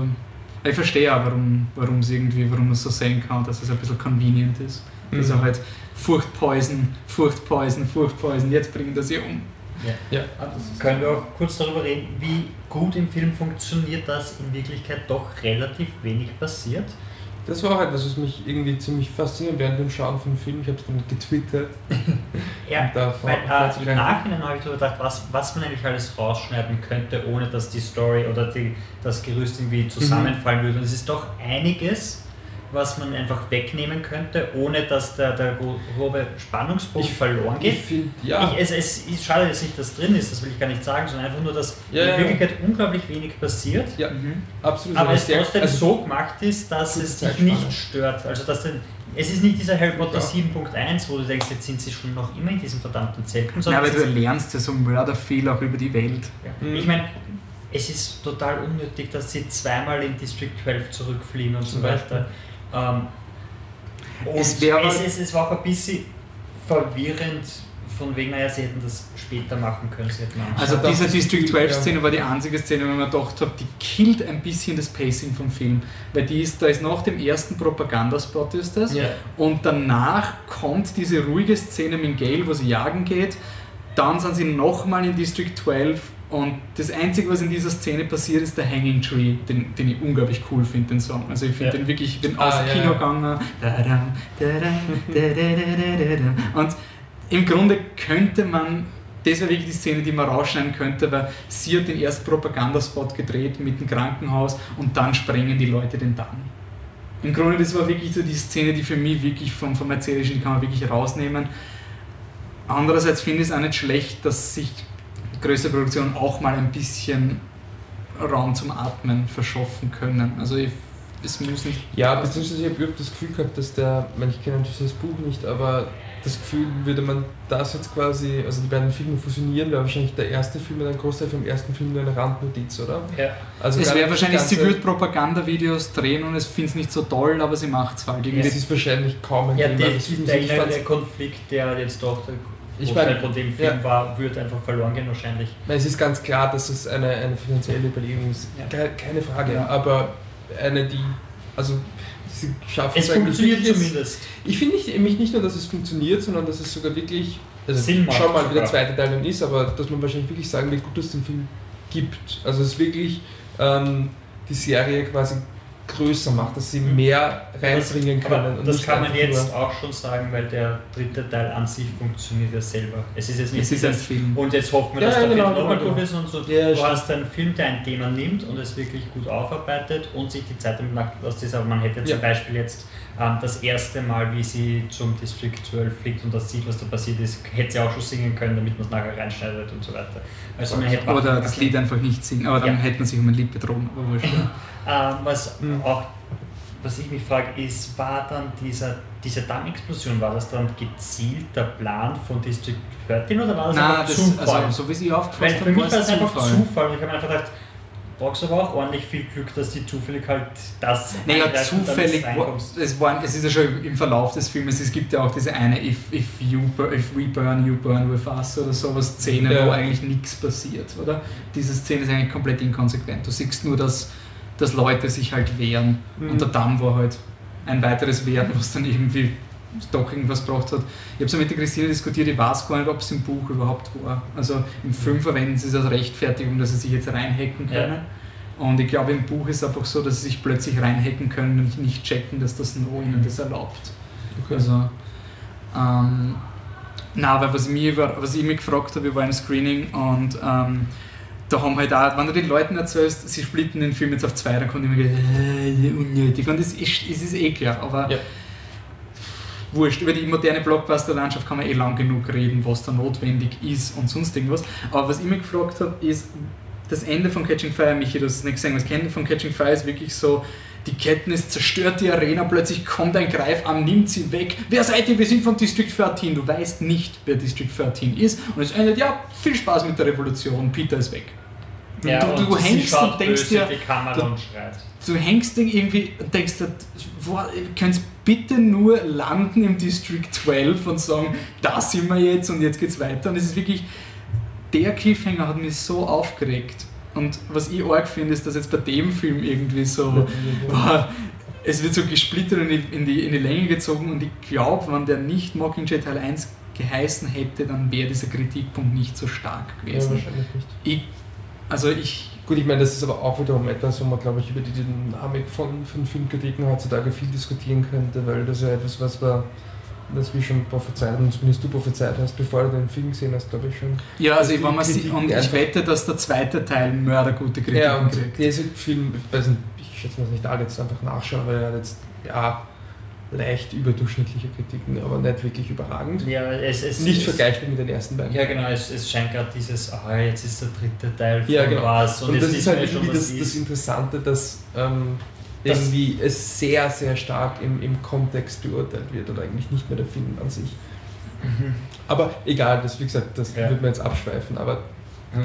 Speaker 1: ich verstehe auch, warum, warum es irgendwie, warum man es so sehen kann, dass es ein bisschen convenient ist. Dass er
Speaker 3: Mhm.
Speaker 1: halt Furchtpoison, Furchtpoison, Furchtpoison, jetzt bringt er sie um.
Speaker 3: Ja.
Speaker 2: Können wir auch kurz darüber reden, wie gut im Film funktioniert, dass in Wirklichkeit doch relativ wenig passiert?
Speaker 3: Das war halt, das was mich irgendwie ziemlich fasziniert während dem Schauen von Film. Ich habe es dann getwittert.
Speaker 2: Ja, weil äh, im Nachhinein habe ich darüber gedacht, was, was man eigentlich alles rausschneiden könnte, ohne dass die Story oder die, das Gerüst irgendwie zusammenfallen würde. Und es ist doch einiges, was man einfach wegnehmen könnte, ohne dass der, der gro- grobe Spannungsbogen
Speaker 3: Ich-
Speaker 2: verloren
Speaker 3: Ich
Speaker 2: geht.
Speaker 3: finde, ja.
Speaker 2: Ich, es, es ist schade, dass nicht das drin ist, das will ich gar nicht sagen, sondern einfach nur, dass
Speaker 3: Ja,
Speaker 2: in
Speaker 3: ja,
Speaker 2: Wirklichkeit unglaublich wenig passiert.
Speaker 3: ja, absolut.
Speaker 2: Aber es trotzdem
Speaker 3: also-
Speaker 2: so gemacht ist, dass es dich nicht stört. Also dass den, es ist nicht dieser Harry Potter
Speaker 3: Ja.
Speaker 2: 7.1, wo du denkst, jetzt sind sie schon noch immer in diesem verdammten Zelten,
Speaker 1: Ja,
Speaker 2: sondern
Speaker 1: aber du lernst ja so Mörder viel auch über die Welt.
Speaker 2: ja.
Speaker 3: Mhm.
Speaker 2: ich meine, es ist total unnötig, dass sie zweimal in District 12 zurückfliehen und so
Speaker 3: Zum Beispiel.
Speaker 2: Ähm, und
Speaker 1: Es
Speaker 2: es,
Speaker 1: wäre-
Speaker 2: es, es, war auch ein bisschen verwirrend, von wegen, naja, sie hätten das später machen können. Sie hätten
Speaker 1: Also diese District
Speaker 3: Gefühl,
Speaker 1: 12
Speaker 3: ja.
Speaker 1: Szene war die einzige Szene, wo ich mir gedacht habe, die killt ein bisschen das Pacing vom Film. Weil die ist, da ist nach dem ersten Propagandaspot ist das.
Speaker 3: Ja.
Speaker 1: Und danach kommt diese ruhige Szene mit Gale, wo sie jagen geht. Dann sind sie nochmal in District 12 und das Einzige, was in dieser Szene passiert, ist der Hanging Tree, den, den ich unglaublich cool finde, den Song. Also ich finde
Speaker 2: Ja.
Speaker 1: den wirklich, ich bin
Speaker 3: Ah,
Speaker 1: aus dem
Speaker 3: ja,
Speaker 1: Kino
Speaker 3: ja.
Speaker 1: gegangen. Und im Grunde könnte man das wäre wirklich die Szene, die man rausschneiden könnte, weil sie hat den ersten Propagandaspot gedreht mit dem Krankenhaus und dann sprengen die Leute den Damm. Im Grunde, das war wirklich so die Szene, die für mich wirklich vom, vom Erzählerischen, die kann man wirklich rausnehmen. Andererseits finde ich es auch nicht schlecht, dass sich größere Produktionen auch mal ein bisschen Raum zum Atmen verschaffen können. Also ich, es muss nicht.
Speaker 3: Ja, beziehungsweise ich habe überhaupt das Gefühl gehabt, dass der, ich, meine, ich kenne natürlich das Buch nicht, aber das Gefühl, würde man das jetzt quasi, also die beiden Filme fusionieren, wäre wahrscheinlich der erste Film oder ein Großteil vom ersten Film nur eine Randnotiz, oder?
Speaker 2: Ja.
Speaker 3: Also
Speaker 1: es wäre wahrscheinlich, sie würde Propagandavideos drehen und es findet es nicht so toll, aber sie macht es halt irgendwie.
Speaker 3: ist wahrscheinlich kaum ein
Speaker 2: Ja,
Speaker 3: Thema.
Speaker 2: der, der, der, der Konflikt, der jetzt doch der
Speaker 3: Ich
Speaker 2: Großteil
Speaker 3: meine,
Speaker 2: von dem Film
Speaker 3: ja.
Speaker 2: war, würde einfach verloren gehen wahrscheinlich.
Speaker 3: Es ist ganz klar, dass es eine, eine finanzielle Überlegung ist.
Speaker 2: Ja.
Speaker 3: Ke- Keine Frage.
Speaker 1: Ja.
Speaker 3: Aber eine, die. Also, sie schaffen
Speaker 2: Es funktioniert
Speaker 3: wirklich-
Speaker 2: zumindest.
Speaker 3: Ich finde nicht, nämlich nicht nur, dass es funktioniert, sondern dass es sogar wirklich. Also,
Speaker 2: Sinn macht
Speaker 3: schau mal, wie der
Speaker 2: sogar.
Speaker 3: zweite Teil dann ist, aber dass man wahrscheinlich wirklich sagen will, gut, dass es den Film gibt. Also, es wirklich ähm, die Serie quasi größer macht, dass sie mehr reinbringen können.
Speaker 2: Aber
Speaker 3: und
Speaker 2: das
Speaker 3: nicht
Speaker 2: kann man jetzt auch schon sagen, weil der dritte Teil an sich funktioniert ja selber. Es ist jetzt nicht
Speaker 1: Es ist ein Film.
Speaker 2: und jetzt hoffen wir,
Speaker 3: Ja,
Speaker 2: dass
Speaker 3: ja,
Speaker 2: der
Speaker 3: genau,
Speaker 2: Film nochmal
Speaker 3: genau,
Speaker 2: gut
Speaker 3: genau.
Speaker 2: ist und so.
Speaker 3: Ja,
Speaker 2: du
Speaker 3: stimmt.
Speaker 2: hast einen Film, der ein Thema nimmt und es wirklich gut aufarbeitet und sich die Zeit nimmt, nach- aus dieser, man hätte zum. Beispiel jetzt ähm, das erste Mal, wie sie zum District 12 fliegt und das sieht, was da passiert ist, hätte sie auch schon singen können, damit man es nachher reinschneidet und so weiter. Also man hätte
Speaker 1: Oder das. Lied einfach nicht singen, aber dann
Speaker 2: Ja.
Speaker 1: hätte man sich um ein Lied betrogen. Aber wurscht.
Speaker 2: Ähm, was
Speaker 3: Mhm.
Speaker 2: auch, was ich mich frage, ist, war dann dieser, diese Dammexplosion, war das dann gezielter Plan von District 13 oder war das
Speaker 1: Nein,
Speaker 2: einfach
Speaker 1: das,
Speaker 2: Zufall?
Speaker 1: also, so wie sie
Speaker 2: Weil
Speaker 1: aufgefasst
Speaker 2: für
Speaker 1: haben,
Speaker 2: mich
Speaker 1: war es
Speaker 2: einfach
Speaker 1: Zufall.
Speaker 2: Zufall und ich habe mir einfach gedacht, brauchst aber auch ordentlich viel Glück, dass die zufällig halt das
Speaker 1: Naja, zufällig, es, war, es ist ja schon im Verlauf des Filmes, es gibt ja auch diese eine If, if, you, if we burn, you burn with us oder sowas Szene,
Speaker 3: Ja.
Speaker 1: wo eigentlich nichts passiert, oder? Diese Szene ist eigentlich komplett inkonsequent. Du siehst nur, dass, dass Leute sich halt wehren
Speaker 3: Mhm.
Speaker 1: und der Damm war halt ein weiteres Wehren, was dann irgendwie doch irgendwas gebracht hat. Ich habe so mit der Christine diskutiert, ich weiß gar nicht, ob es im Buch überhaupt war. Also im Film verwenden sie es als Rechtfertigung, dass sie sich jetzt reinhacken
Speaker 2: Ja.
Speaker 1: können. Und ich glaube, im Buch ist es einfach so, dass sie sich plötzlich reinhacken können und nicht checken, dass das No ihnen das erlaubt.
Speaker 3: Okay.
Speaker 1: Also, ähm, na, weil was, mich, was ich mich gefragt habe, ich war im Screening und ähm, da haben halt auch, wenn du den Leuten erzählst, sie splitten den Film jetzt auf zwei, dann kommt immer gleich, äh, unnötig. Und es ist, es ist eh klar, aber
Speaker 3: Ja.
Speaker 1: wurscht. Über die moderne Blockbuster-Landschaft kann man eh lang genug reden, was da notwendig ist und sonst irgendwas. Aber was ich mich gefragt habe, ist das Ende von Catching Fire, Michi, du hast es nicht gesehen, das Ende von Catching Fire ist wirklich so, die Katniss zerstört die Arena, plötzlich kommt ein Greif an, nimmt sie weg. Wer seid ihr? Wir sind von District 13. Du weißt nicht, wer District 13 ist. Und es endet, ja, viel Spaß mit der Revolution, Peter ist weg.
Speaker 2: Ja,
Speaker 1: du, du hängst und denkst dir, du- du hängst irgendwie und denkst dir, könnt bitte nur landen im District 12 und sagen, da sind wir jetzt und jetzt geht's weiter. Und es ist wirklich, der Cliffhanger hat mich so aufgeregt. Und was ich arg finde, ist, dass jetzt bei dem Film irgendwie so, boah, es wird so gesplittert und in die, in die, in die Länge gezogen und ich glaube, wenn der nicht Mockingjay Teil 1 geheißen hätte, dann wäre dieser Kritikpunkt nicht so stark
Speaker 3: Ja,
Speaker 1: gewesen.
Speaker 3: wahrscheinlich nicht.
Speaker 1: ich, also ich
Speaker 3: Gut, ich meine, das ist aber auch wiederum etwas, wo man, glaube ich, über die Dynamik von, von Filmkritiken heutzutage viel diskutieren könnte, weil das ja etwas, was wir, das wir schon prophezeit haben, zumindest du prophezeit hast, bevor du den Film gesehen hast, glaube ich schon.
Speaker 1: Ja, also ich, wenn man sie, und ich wette, dass der zweite Teil mördergute Kritiken
Speaker 3: Ja, und
Speaker 1: kriegt.
Speaker 3: dieser Film, ich weiß nicht, ich schätze mal nicht alle jetzt einfach nachschauen, weil er hat jetzt, ja, leicht überdurchschnittliche Kritiken, aber nicht wirklich überragend.
Speaker 2: Ja, es, es,
Speaker 3: Nicht
Speaker 2: es,
Speaker 3: vergleichbar mit den ersten beiden.
Speaker 2: Ja, genau, es, es scheint gerade dieses, ah, jetzt ist der dritte Teil von
Speaker 3: Ja, genau.
Speaker 2: was und,
Speaker 3: Und
Speaker 2: jetzt
Speaker 3: das ist halt irgendwie
Speaker 2: was
Speaker 3: das, das. Interessante, dass ähm,
Speaker 2: Das-
Speaker 3: irgendwie es sehr, sehr stark im, im Kontext beurteilt wird oder eigentlich nicht mehr der Film an sich.
Speaker 2: Mhm.
Speaker 3: Aber egal, das wie gesagt, das
Speaker 2: Ja.
Speaker 3: wird man jetzt abschweifen, aber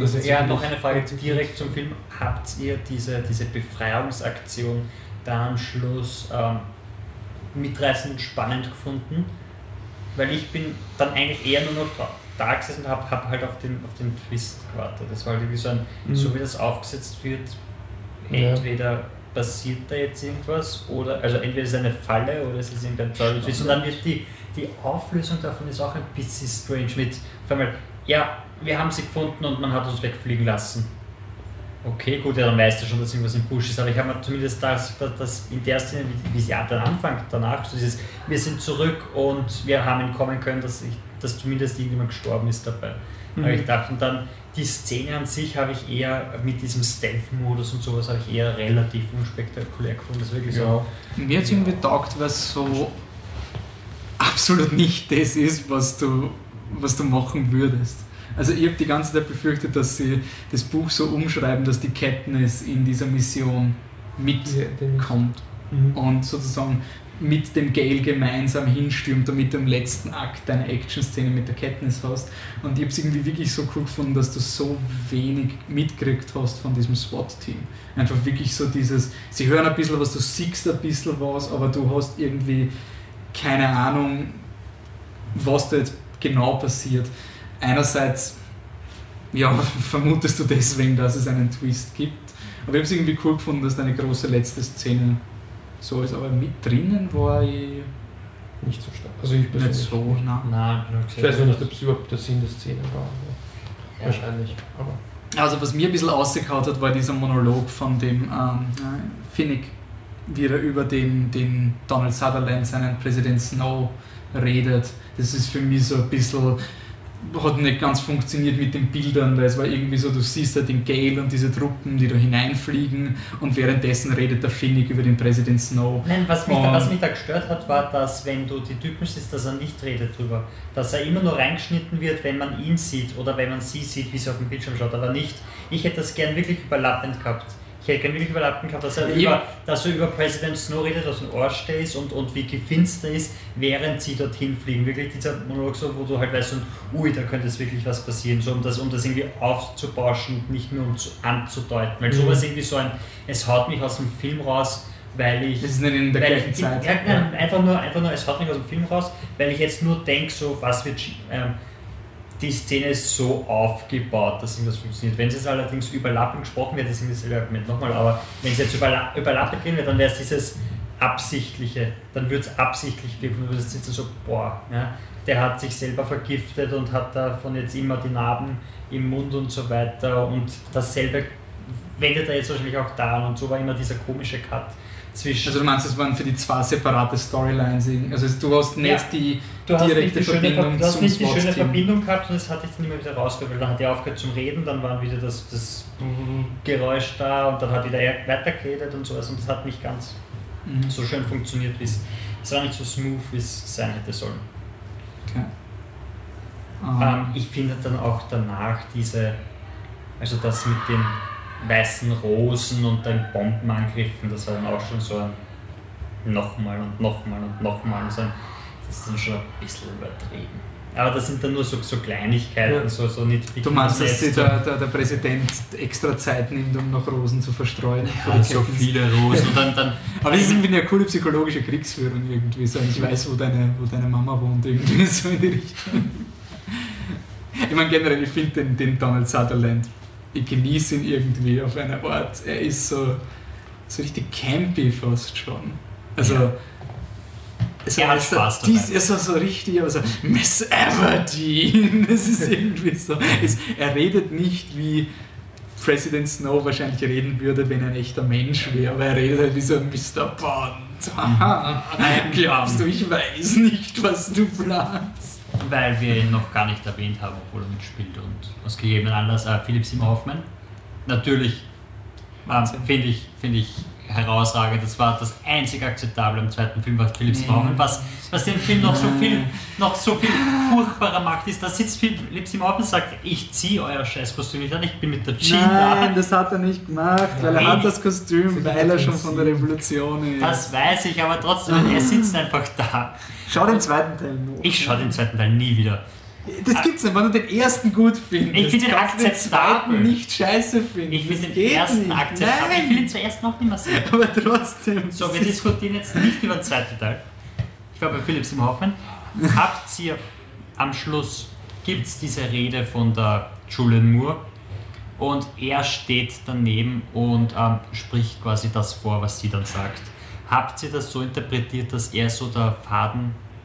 Speaker 3: das ist
Speaker 2: ja, noch eine Frage direkt zum Film. Habt ihr diese, diese Befreiungsaktion da am Schluss ähm, mitreißend und spannend gefunden? Weil ich bin dann eigentlich eher nur noch da, gesessen und habe hab halt auf den, auf den Twist gewartet. Das war halt irgendwie so ein,
Speaker 3: Mhm.
Speaker 2: so wie das aufgesetzt wird, entweder passiert da jetzt irgendwas oder, also entweder ist es eine Falle oder es ist irgendein Twist und dann wird die, die Auflösung davon ist auch ein bisschen strange mit, auf einmal, ja, wir haben sie gefunden und man hat uns wegfliegen lassen. okay, gut, ja, dann weißt du schon, dass irgendwas im Busch ist, aber ich habe mir zumindest das, das, das in der Szene, wie, wie sie dann anfängt, danach, so dieses, wir sind zurück und wir haben entkommen können, dass, ich, dass zumindest irgendjemand gestorben ist dabei. Mhm. Aber ich dachte, und dann die Szene an sich habe ich eher mit diesem Stealth-Modus und sowas habe ich eher relativ unspektakulär gefunden. Das wirklich ja. so.
Speaker 1: Mir hat es irgendwie taugt, weil es so absolut nicht das ist, was du, was du machen würdest. Also ich habe die ganze Zeit befürchtet, dass sie das Buch so umschreiben, dass die Katniss in dieser Mission mitkommt mhm. und sozusagen mit dem Gale gemeinsam hinstürmt, damit du im letzten Akt deine Action-Szene mit der Katniss hast. Und ich habe es irgendwie wirklich so cool gefunden, dass du so wenig mitgekriegt hast von diesem SWAT-Team. Einfach wirklich so dieses, sie hören ein bisschen was, du siehst ein bisschen was, aber du hast irgendwie keine Ahnung, was da jetzt genau passiert einerseits ja, vermutest du deswegen, dass es einen Twist gibt. Aber ich habe es irgendwie cool gefunden, dass eine große letzte Szene so ist. Aber mit drinnen war ich
Speaker 3: nicht so stark. Also ich bin
Speaker 1: nicht so
Speaker 3: nah. Nein, ich weiß nicht, ob es überhaupt der Sinn der Szene war. Ja. Wahrscheinlich. Aber.
Speaker 1: Also was mir ein bisschen ausgekaut hat, war dieser Monolog von dem ähm, Finnick, wie er über den, den Donald Sutherland, seinen Präsident Snow, redet. Das ist für mich so ein bisschen hat nicht ganz funktioniert mit den Bildern, weil es war irgendwie so, du siehst halt den Gale und diese Truppen, die da hineinfliegen und währenddessen redet der Finnick über den Präsident Snow.
Speaker 2: Nein, was mich, da, was mich da gestört hat, war, dass wenn du die Typen siehst, dass er nicht redet drüber, dass er immer nur reingeschnitten wird, wenn man ihn sieht oder wenn man sie sieht, wie sie auf dem Bildschirm schaut, aber nicht, ich hätte das gern wirklich überlappend gehabt ich hätte gerne wirklich überlappen gehabt, dass er, über, dass er über Präsident Snow redet, aus dem Arsch ist und, und wie gefinster ist, während sie dorthin fliegen. Wirklich dieser Monolog, so, wo du halt weißt, und, ui, da könnte jetzt wirklich was passieren, so, um, das, um das irgendwie aufzubauschen und nicht nur um zu, anzudeuten. Weil mhm. sowas irgendwie so ein, es haut mich aus dem Film raus, weil ich.
Speaker 1: Das ist nicht in der gleichen ich, Zeit.
Speaker 2: Ja, ja. Einfach, nur, einfach nur, es haut mich aus dem Film raus, weil ich jetzt nur denke, so, was wird. Ähm, die Szene ist so aufgebaut, dass irgendwas funktioniert. Wenn es jetzt allerdings überlappend gesprochen wird, das ist dasselbe Argument nochmal, aber wenn es jetzt überla überlappend gehen wird, dann wäre es dieses Absichtliche, dann würde es absichtlich wirken, du würdest sitzen so, boah, ja, der hat sich selber vergiftet und hat davon jetzt immer die Narben im Mund und so weiter und dasselbe wendet er jetzt wahrscheinlich auch da an und so war immer dieser komische Cut zwischen.
Speaker 1: Also du meinst, es waren für die zwei separate Storylines. Also du hast nicht ja. die
Speaker 2: du direkte die Verbindung schöne, Du hast nicht die schöne Verbindung gehabt und das hatte ich dann immer wieder rausgehört, weil dann hat er aufgehört zum Reden, dann war wieder das, das Geräusch da und dann hat wieder er weitergeredet und sowas und das hat nicht ganz mhm. so schön funktioniert, wie es. Es war nicht so smooth, wie es sein hätte sollen. Okay. Ähm, ich finde dann auch danach diese, also das mit den weißen Rosen und den Bombenangriffen, das war dann auch schon so ein nochmal und nochmal und nochmal. So das ist dann schon ein bisschen übertrieben. Aber das sind dann nur so, so Kleinigkeiten, ja. so, so nicht
Speaker 1: Du meinst, dass sich der, der, der, Präsident extra Zeit nimmt, um noch Rosen zu verstreuen?
Speaker 2: Ja, so viele Rosen. dann, dann
Speaker 1: Aber das ist irgendwie eine coole psychologische Kriegsführung irgendwie. So, ich weiß, wo deine, wo deine Mama wohnt, irgendwie so in die Richtung. Ich meine generell, ich finde den, den Donald Sutherland ich genieße ihn irgendwie auf eine Art. Er ist so, so richtig campy fast schon. Also, ja.
Speaker 2: Es er hat Spaß
Speaker 1: dabei. Dies ist so, richtig, aber so, Miss Aberdeen, das ist irgendwie so. Es, er redet nicht wie President Snow wahrscheinlich reden würde, wenn er ein echter Mensch wäre, aber er redet halt wie so ein Mr. Bond. Glaubst du, ich weiß nicht, was du planst?
Speaker 2: weil wir ihn noch gar nicht erwähnt haben, obwohl er mitspielt und aus gegebenen Anlass äh, Philipp Simmer Hoffmann. Natürlich ähm, finde ich, find ich herausragend. Das war das einzig akzeptable im zweiten Film, was Philipp Simmer Hoffman, was, was den Film noch so viel, noch so viel furchtbarer macht, ist, da sitzt Philipp Simmer Hoffman und sagt, ich ziehe euer Scheißkostüm nicht an, ich bin mit der Jean
Speaker 1: da. Nein, das hat er nicht gemacht, weil er hat das Kostüm, weil er schon von der Revolution
Speaker 2: ist. Das weiß ich, aber trotzdem, er sitzt einfach da.
Speaker 1: Schau den zweiten Teil noch.
Speaker 2: Ich schau den zweiten Teil nie wieder.
Speaker 1: Das gibt's nicht, wenn du den ersten gut findest.
Speaker 2: Ich finde den akzeptabel.
Speaker 1: nicht scheiße finden.
Speaker 2: Ich finde den ersten akzeptabel. Nein. Ich will ihn zuerst noch nicht mehr sehen.
Speaker 1: Aber trotzdem.
Speaker 2: So, wir diskutieren jetzt nicht über den zweiten Teil. Ich war bei Philipp Sim Hoffmann. Habt ihr am Schluss, gibt es diese Rede von der Julian Moore und er steht daneben und ähm, spricht quasi das vor, was sie dann sagt. Habt ihr das so interpretiert, dass er so der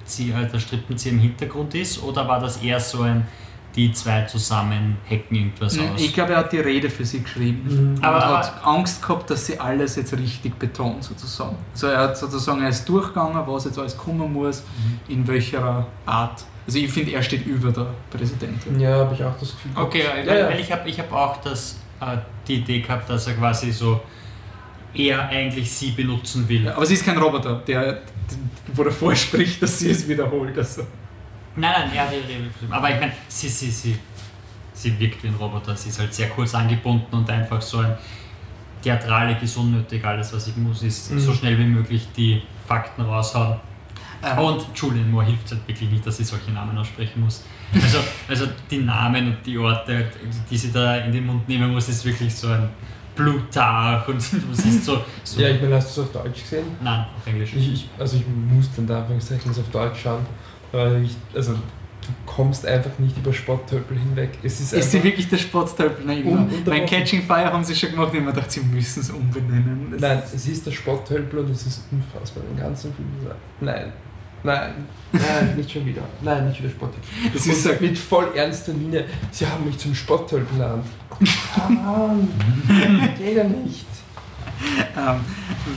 Speaker 2: Fadenzieher, der Strippenzieher im Hintergrund ist? Oder war das eher so ein, die zwei zusammen hacken irgendwas aus.
Speaker 1: Ich glaube, er hat die Rede für sie geschrieben.
Speaker 3: Mhm.
Speaker 2: Aber-
Speaker 1: er hat Angst gehabt, dass sie alles jetzt richtig betont, sozusagen. Also er hat sozusagen, ist durchgegangen, was jetzt alles kommen muss,
Speaker 2: Mhm.
Speaker 1: in welcher Art. Also ich finde, er steht über der Präsidentin.
Speaker 3: Ja, habe ich auch das Gefühl.
Speaker 2: Okay,
Speaker 3: Ja,
Speaker 2: weil,
Speaker 3: ja.
Speaker 2: weil ich habe ich hab auch das, äh, die Idee gehabt, dass er quasi so eher eigentlich sie benutzen will.
Speaker 1: Ja, aber sie ist kein Roboter, der, wo er vorspricht, dass sie es wiederholt. Also.
Speaker 2: Nein, nein, hat ihre Rede. Aber ich meine, sie, sie, sie, sie wirkt wie ein Roboter. Sie ist halt sehr kurz angebunden und einfach so ein Theatralik ist unnötig. Alles, was ich muss, ist
Speaker 3: Mhm.
Speaker 2: so schnell wie möglich die Fakten raushauen.
Speaker 1: Ähm,
Speaker 2: Und Julian Moore hilft halt wirklich nicht, dass sie solche Namen aussprechen muss. Also, also die Namen und die Orte, die sie da in den Mund nehmen muss, ist wirklich so ein Plutarch und du siehst so, so
Speaker 3: Ja, ich meine, hast du es auf Deutsch gesehen?
Speaker 2: nein, auf Englisch.
Speaker 3: Ich, ich, also ich muss dann da Anführungszeichen auf Deutsch schauen, weil ich, also du kommst einfach nicht über Spotttölpel hinweg. Es ist,
Speaker 1: ist sie wirklich der Spottstölpel? Nein, immer. Mein. Catching Fire haben sie schon gemacht, ich habe mir gedacht, sie müssen es umbenennen. Das
Speaker 3: nein, es ist der Spotttölpel und es ist unfassbar den ganzen Film. Nein, nein, nein, nicht schon wieder. Nein, nicht wieder Spotttölpel.
Speaker 1: Das ist so,
Speaker 3: mit voll ernster Miene, sie haben mich zum Spotttölpel an. Come on, geht ja nicht.
Speaker 1: ähm,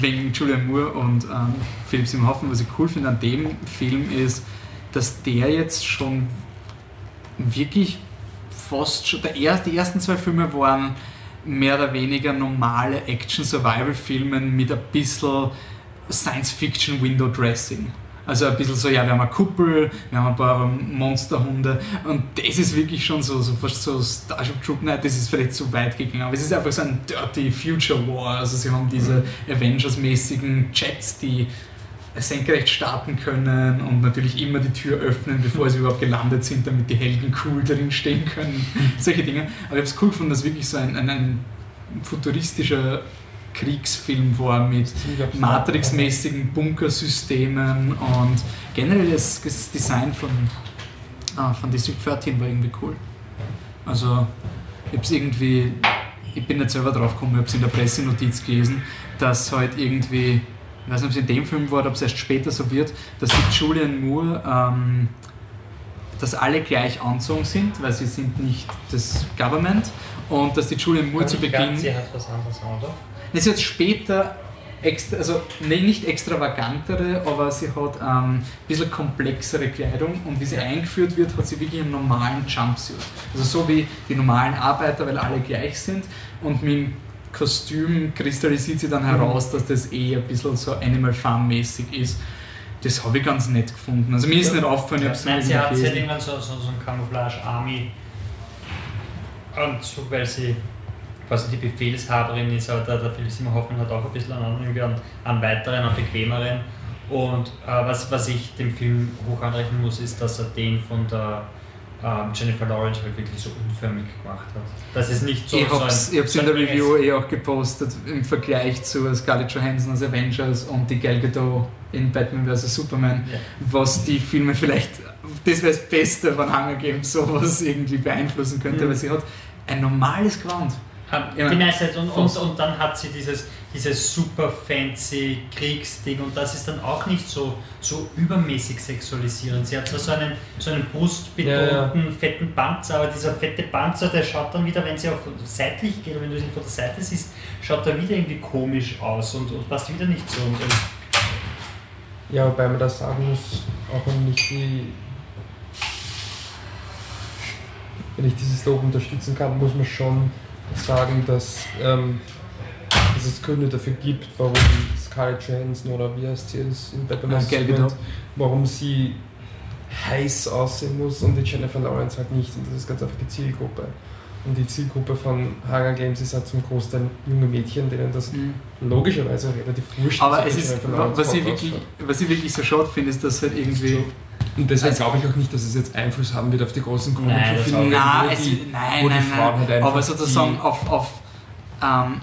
Speaker 1: wegen Julian Moore und ähm, Philipp Simon Hoffmann, was ich cool finde an dem Film ist, dass der jetzt schon wirklich fast schon, der er, die ersten zwei Filme waren mehr oder weniger normale Action-Survival-Filme mit ein bisschen Science-Fiction-Window-Dressing. Also ein bisschen so, ja, wir haben eine Kuppel, wir haben ein paar Monsterhunde. Und das ist wirklich schon so, so fast so Starship Troop, nein, das ist vielleicht zu weit gegangen, aber es ist einfach so ein Dirty Future War, also sie haben diese Avengers-mäßigen Jets, die senkrecht starten können und natürlich immer die Tür öffnen, bevor sie überhaupt gelandet sind, damit die Helden cool drin stehen können, solche Dinge. Aber ich habe es cool gefunden, dass wirklich so ein, ein, ein futuristischer Kriegsfilm war mit Matrix-mäßigen Bunkersystemen und generell das, das Design von, ah, von District 13 war irgendwie cool. Also ich irgendwie, ich bin nicht selber drauf gekommen, ich habe es in der Pressenotiz gelesen, dass halt irgendwie, ich weiß nicht, ob es in dem Film war oder ob es erst später so wird, dass die Julian Moore, ähm, dass alle gleich anzogen sind, weil sie sind nicht das Government und dass die Julian Moore zu Beginn...
Speaker 2: Sie hat was anderes, oder?
Speaker 1: Das ist jetzt später, extra, also nee, nicht extravagantere, aber sie hat ähm, ein bisschen komplexere Kleidung und wie sie eingeführt wird, hat sie wirklich einen normalen Jumpsuit. Also so wie die normalen Arbeiter, weil alle gleich sind und mit dem Kostüm kristallisiert sie dann heraus, dass das eh ein bisschen so Animal Farm mäßig ist. Das habe ich ganz nett gefunden. Also mir ist
Speaker 3: Ja.
Speaker 1: nicht aufgefallen, ich habe es
Speaker 2: Nein, sie hat, irgendwann so, so, so ein Camouflage-Army-Anzug, weil sie quasi die Befehlshaberin ist, aber der, der Philipp Simon Hoffmann hat auch ein bisschen einen anderen, irgendwie einen, weiteren, einen bequemeren. Und äh, was, was ich dem Film hoch anrechnen muss, ist, dass er den von der ähm, Jennifer Lawrence halt wirklich so unförmig gemacht hat. Das ist nicht so.
Speaker 1: Ich
Speaker 2: so
Speaker 1: habe es
Speaker 2: ein- so
Speaker 1: in der Review eh auch gepostet im Vergleich zu Scarlett Johansson als Avengers und die Gal Gadot in Batman vs. Superman,
Speaker 2: Ja.
Speaker 1: was die Filme vielleicht, das wäre das Beste von Hunger Games, sowas irgendwie beeinflussen könnte,
Speaker 3: Mhm.
Speaker 1: weil sie hat ein normales Gewand. Ja,
Speaker 2: die meiste Zeit und, und, und dann hat sie dieses, dieses super fancy Kriegsding und das ist dann auch nicht so, so übermäßig sexualisierend. Sie hat zwar so einen, so einen brustbetonten, fetten Panzer, aber dieser fette Panzer, der schaut dann wieder, wenn sie auf seitlich geht, wenn du ihn von der Seite siehst, schaut er wieder irgendwie komisch aus und, und passt wieder nicht so. Und, und
Speaker 3: Ja, wobei man das sagen muss, auch wenn nicht die. Wenn ich dieses Lob unterstützen kann, muss man schon sagen, dass, ähm, dass es Gründe dafür gibt, warum Scarlett Johansson oder wie heißt sie es in Batman
Speaker 1: Ja, Gadot.
Speaker 3: warum sie heiß aussehen muss und die Jennifer Lawrence halt nicht. Und das ist ganz einfach die Zielgruppe. Und die Zielgruppe von Hunger Games ist halt zum Großteil junge Mädchen, denen das logischerweise relativ wurscht
Speaker 1: Aber
Speaker 3: ob
Speaker 1: es ist, was ich, wirklich, was ich wirklich so schade finde, ist, dass halt irgendwie...
Speaker 3: Und deshalb
Speaker 1: Also-
Speaker 3: glaube ich auch nicht, dass es jetzt Einfluss haben wird auf die großen
Speaker 2: Nein, auch
Speaker 1: Nein,
Speaker 3: wo
Speaker 1: es,
Speaker 3: die,
Speaker 1: nein, nein,
Speaker 3: Frauen halt
Speaker 1: nein.
Speaker 3: einfach
Speaker 1: aber sozusagen auf, auf, ähm,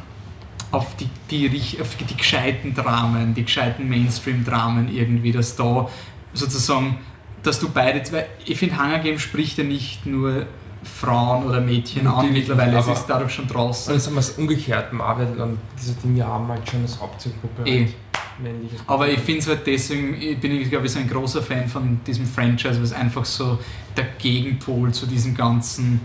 Speaker 1: auf, die, die, auf die gescheiten Dramen, die gescheiten Mainstream-Dramen irgendwie, dass da sozusagen, dass du beide zwei, ich finde Hunger Games spricht ja nicht nur Frauen oder Mädchen an
Speaker 3: Natürlich
Speaker 1: mittlerweile,
Speaker 3: nicht,
Speaker 1: es
Speaker 3: aber-
Speaker 1: ist dadurch schon draußen.
Speaker 3: Und jetzt haben wir es umgekehrt, Marvel und diese Dinge haben halt schon als Hauptzielgruppe.
Speaker 1: Eh.
Speaker 3: halt männliches.
Speaker 1: Aber ich finde es halt deswegen, ich bin ich glaube ich so ein großer Fan von diesem Franchise, weil es einfach so der Gegenpol zu diesem ganzen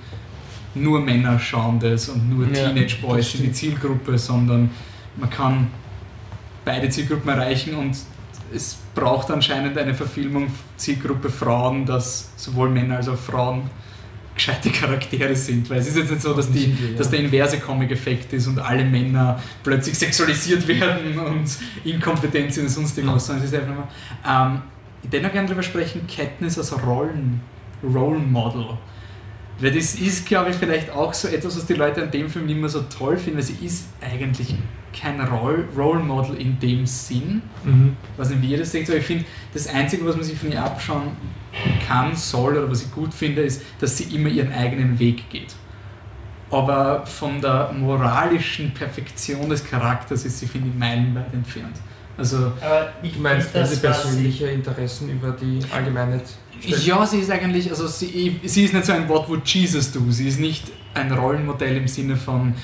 Speaker 1: nur Männer schauen das und nur
Speaker 3: Ja,
Speaker 1: Teenage Boys sind die. Zielgruppe, sondern man kann beide Zielgruppen erreichen und es braucht anscheinend eine Verfilmung Zielgruppe Frauen, dass sowohl Männer als auch Frauen gescheite Charaktere sind, weil es ist jetzt nicht so, dass, die, dass der inverse Comic-Effekt ist und alle Männer plötzlich sexualisiert werden und inkompetent sind und sonst irgendwas, sondern es ist einfach nur, ähm, ich würde noch gerne darüber sprechen, Katniss als Rollen, Role Model. Weil das ist, glaube ich, vielleicht auch so etwas, was die Leute an dem Film nicht mehr so toll finden, weil sie ist eigentlich kein Role, Role Model in dem Sinn.
Speaker 3: Mhm.
Speaker 1: Was nicht, wie ihr das seht, aber ich finde, das Einzige, was man sich von ihr abschauen kann, soll oder was ich gut finde, ist, dass sie immer ihren eigenen Weg geht. Aber von der moralischen Perfektion des Charakters ist sie, finde ich, meilenweit entfernt. Also,
Speaker 2: Aber ich finde,
Speaker 3: diese persönliche Interessen über die Allgemeinheit stellt?
Speaker 1: ja, sie ist eigentlich, also sie, sie ist nicht so ein What would Jesus do? Sie ist nicht ein Rollenmodell im Sinne von,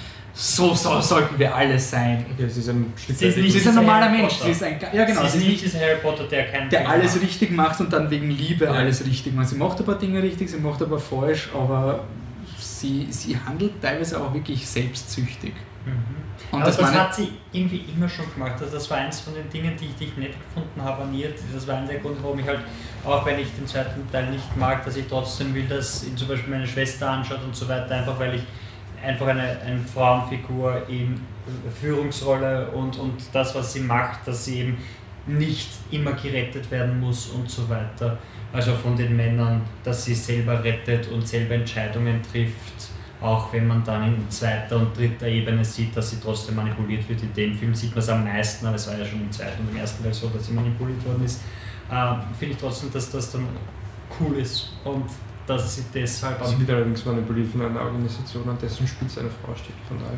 Speaker 1: so, so sollten wir alle sein.
Speaker 3: Okay, sie ist ein
Speaker 2: Sie ist nicht
Speaker 1: Sie ist ein normaler
Speaker 2: Harry
Speaker 1: Mensch.
Speaker 2: Potter.
Speaker 1: Sie ist ein, ja, genau.
Speaker 2: sie
Speaker 1: Sie
Speaker 2: ist nicht dieser Harry Potter, der
Speaker 1: der alles
Speaker 2: macht.
Speaker 1: richtig macht und dann wegen Liebe
Speaker 3: Ja.
Speaker 1: alles richtig macht. Sie macht ein paar Dinge richtig, sie macht ein paar falsch, aber sie, sie handelt teilweise auch wirklich selbstsüchtig.
Speaker 2: Mhm.
Speaker 1: Und
Speaker 2: Aber
Speaker 1: das
Speaker 2: das, hat sie irgendwie immer schon gemacht. Also das war eins von den Dingen, die ich dich nicht gefunden habe an ihr. Das war einer der Gründe, warum ich halt, auch wenn ich den zweiten Teil nicht mag, dass ich trotzdem will, dass ihn zum Beispiel meine Schwester anschaut und so weiter, einfach weil ich einfach eine, eine Frauenfigur in Führungsrolle und, und das, was sie macht, dass sie eben nicht immer gerettet werden muss und so weiter. Also von den Männern, dass sie selber rettet und selber Entscheidungen trifft, auch wenn man dann in zweiter und dritter Ebene sieht, dass sie trotzdem manipuliert wird. In dem Film sieht man es am meisten, aber es war ja schon im zweiten und im ersten Teil so, dass sie manipuliert worden ist. Ähm, Finde ich trotzdem, dass das dann cool ist und dass sie deshalb
Speaker 3: Sie wird allerdings manipuliert von einer Organisation, an dessen Spitze eine Frau steht. Von daher.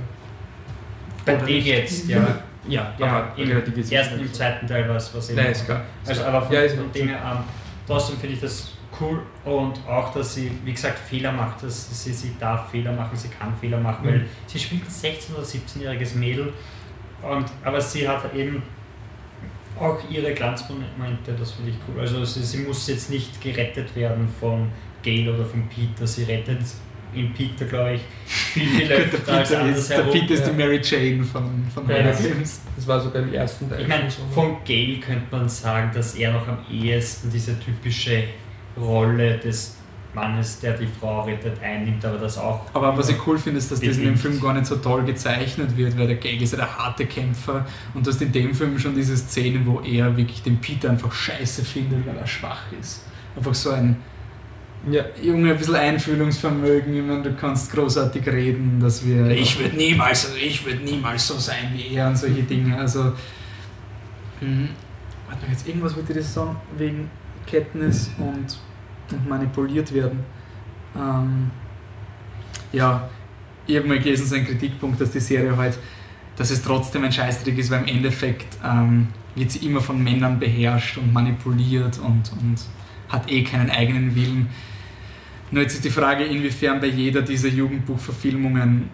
Speaker 2: bei
Speaker 1: Oder
Speaker 2: dem
Speaker 1: nicht.
Speaker 2: jetzt, ja.
Speaker 3: Ja,
Speaker 2: Ja,
Speaker 3: aber
Speaker 2: im ersten
Speaker 3: es
Speaker 2: und im zweiten Teil war es was eben.
Speaker 3: Nein, ist klar.
Speaker 2: Also, aber von,
Speaker 3: Ja,
Speaker 2: von dem her, ähm, trotzdem finde ich das cool und auch, dass sie, wie gesagt, Fehler macht. Dass sie, sie darf Fehler machen, sie kann Fehler machen,
Speaker 3: Mhm.
Speaker 2: weil sie spielt ein 16- oder 17-jähriges Mädel. Und, aber sie hat eben auch ihre Glanzmomente, das finde ich cool. Also sie, sie muss jetzt nicht gerettet werden von Gail oder von Peter. Sie rettet in Peter, glaube ich, viel, viel
Speaker 1: der
Speaker 2: öfter als
Speaker 1: Peter ist, der
Speaker 2: andersherum.
Speaker 1: Peter ist die. Mary Jane von, von
Speaker 2: Ja,
Speaker 1: Hunger
Speaker 2: das-
Speaker 1: Games.
Speaker 3: Das war sogar im ersten Teil.
Speaker 2: Ich meine,
Speaker 3: so.
Speaker 2: von Gail könnte man sagen, dass er noch am ehesten diese typische Rolle des Mannes, der die Frau rettet, einnimmt, aber das auch.
Speaker 1: Aber was ich cool finde, ist, dass das in dem. Film gar nicht so toll gezeichnet wird, weil der Gag ist ja der harte Kämpfer und du hast in dem Film schon diese Szene, wo er wirklich den Peter einfach scheiße findet, weil er schwach ist. Einfach so ein
Speaker 3: Ja,
Speaker 1: Junge, ein bisschen Einfühlungsvermögen, ich meine, du kannst großartig reden, dass wir. Ich würde niemals, also ich würde niemals so sein wie er und solche Dinge. Also. Mhm. Warte mal, jetzt irgendwas wollte ich das sagen, wegen Katniss und, und manipuliert werden. Ähm, ja, ich habe mal gelesen, so ein Kritikpunkt, dass die Serie halt, dass es trotzdem ein Scheißdreck ist, weil im Endeffekt ähm, wird sie immer von Männern beherrscht und manipuliert und, und hat eh keinen eigenen Willen. Nur jetzt ist die Frage, inwiefern bei jeder dieser Jugendbuchverfilmungen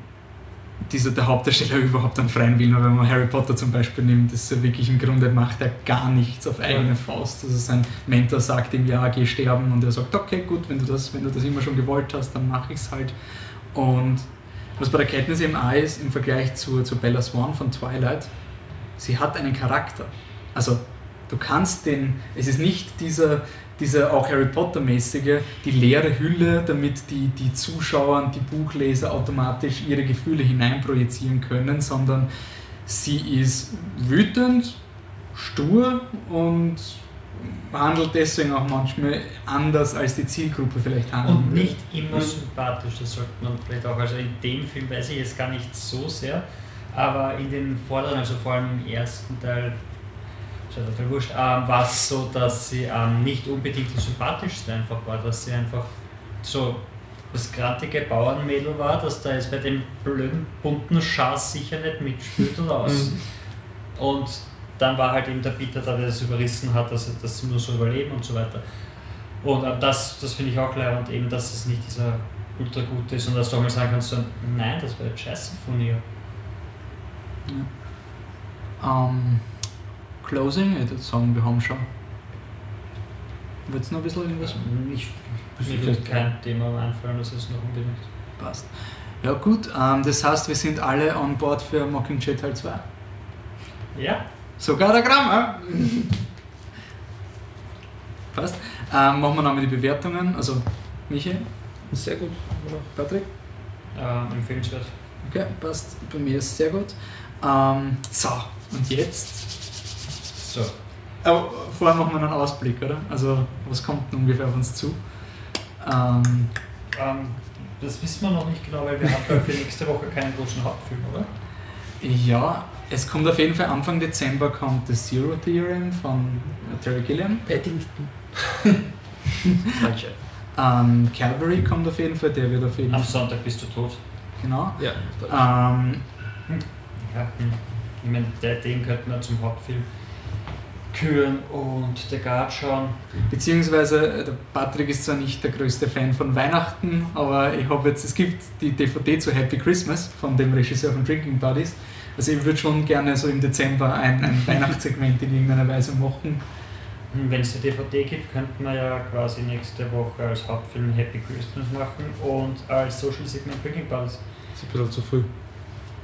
Speaker 1: dieser, der Hauptdarsteller überhaupt einen freien Willen hat. Wenn man Harry Potter zum Beispiel nimmt, das ist ja wirklich im Grunde macht er gar nichts auf eigene. Faust. Also sein Mentor sagt ihm, ja, geh sterben und er sagt, okay, gut, wenn du das, wenn du das immer schon gewollt hast, dann mache ich es halt. Und was bei der Katniss eben auch ist, im Vergleich zu, zu Bella Swan von Twilight, sie hat einen Charakter. Also du kannst den, es ist nicht dieser, dieser auch Harry Potter-mäßige, die leere Hülle, damit die, die Zuschauer und die Buchleser automatisch ihre Gefühle hineinprojizieren können, sondern sie ist wütend, stur und handelt deswegen auch manchmal anders als die Zielgruppe vielleicht handelt.
Speaker 2: Und nicht immer
Speaker 3: Mhm.
Speaker 2: sympathisch, das sollte man vielleicht auch. Also in dem Film weiß ich jetzt gar nicht so sehr, aber in den vorderen, also vor allem im ersten Teil, ist ja total wurscht, ähm, war es so, dass sie ähm, nicht unbedingt die sympathischste einfach war, dass sie einfach so das grantige Bauernmädel war, dass da jetzt bei dem blöden bunten Schatz sicher nicht mitspielt oder aus.
Speaker 3: Mhm.
Speaker 2: Und dann war halt eben der Peter da, der das überrissen hat, dass, dass sie nur so überleben und so weiter. Und äh, das, das finde ich auch leid und eben, dass es nicht dieser ultra gute ist und dass du auch mal sagen kannst, so, nein, das war jetzt scheiße von ihr.
Speaker 1: Ähm, Closing? Ich würde sagen, wir haben schon. Wird es noch ein bisschen irgendwas?
Speaker 2: Ich, mir wird kein Thema einfallen, das ist noch unbedingt.
Speaker 1: Passt. Ja gut, ähm, das heißt, wir sind alle on board für Mockingjay Teil 2.
Speaker 2: Ja,
Speaker 1: Sogar der Gramm, äh? Passt. Ähm, machen wir noch mal die Bewertungen. Also, Michi,
Speaker 3: Sehr gut.
Speaker 1: Patrick?
Speaker 2: ähm, empfehlenswert.
Speaker 1: Okay, passt. Bei mir ist sehr gut. Ähm, so, und jetzt?
Speaker 2: So.
Speaker 1: Aber vorher machen wir einen Ausblick, oder? Also, was kommt denn ungefähr auf uns zu? Ähm,
Speaker 2: Ähm, das wissen wir noch nicht genau, weil wir haben für nächste Woche keinen großen Hauptfilm, oder?
Speaker 1: ja, es kommt auf jeden Fall Anfang Dezember kommt das Zero Theorem von Terry Gilliam.
Speaker 3: Paddington.
Speaker 1: Ähm, Calvary kommt auf jeden Fall, der wird auf jeden
Speaker 2: Am
Speaker 1: Fall.
Speaker 2: Sonntag bist du tot.
Speaker 1: Genau.
Speaker 3: Ja.
Speaker 1: Ähm,
Speaker 2: Ja. hm. Ich meine, den könnten wir zum Hauptfilm küren und The Guard schauen.
Speaker 1: Beziehungsweise äh, der Patrick ist zwar nicht der größte Fan von Weihnachten, aber ich habe jetzt, es gibt die DVD zu Happy Christmas von dem Regisseur von Drinking Buddies. Also ich würde schon gerne so im Dezember ein, ein Weihnachtssegment in irgendeiner Weise machen.
Speaker 2: Wenn es die DVD gibt, könnten wir ja quasi nächste Woche als Hauptfilm Happy Christmas machen und als Social Segment Breaking Buddies.
Speaker 3: ist ein bisschen zu früh.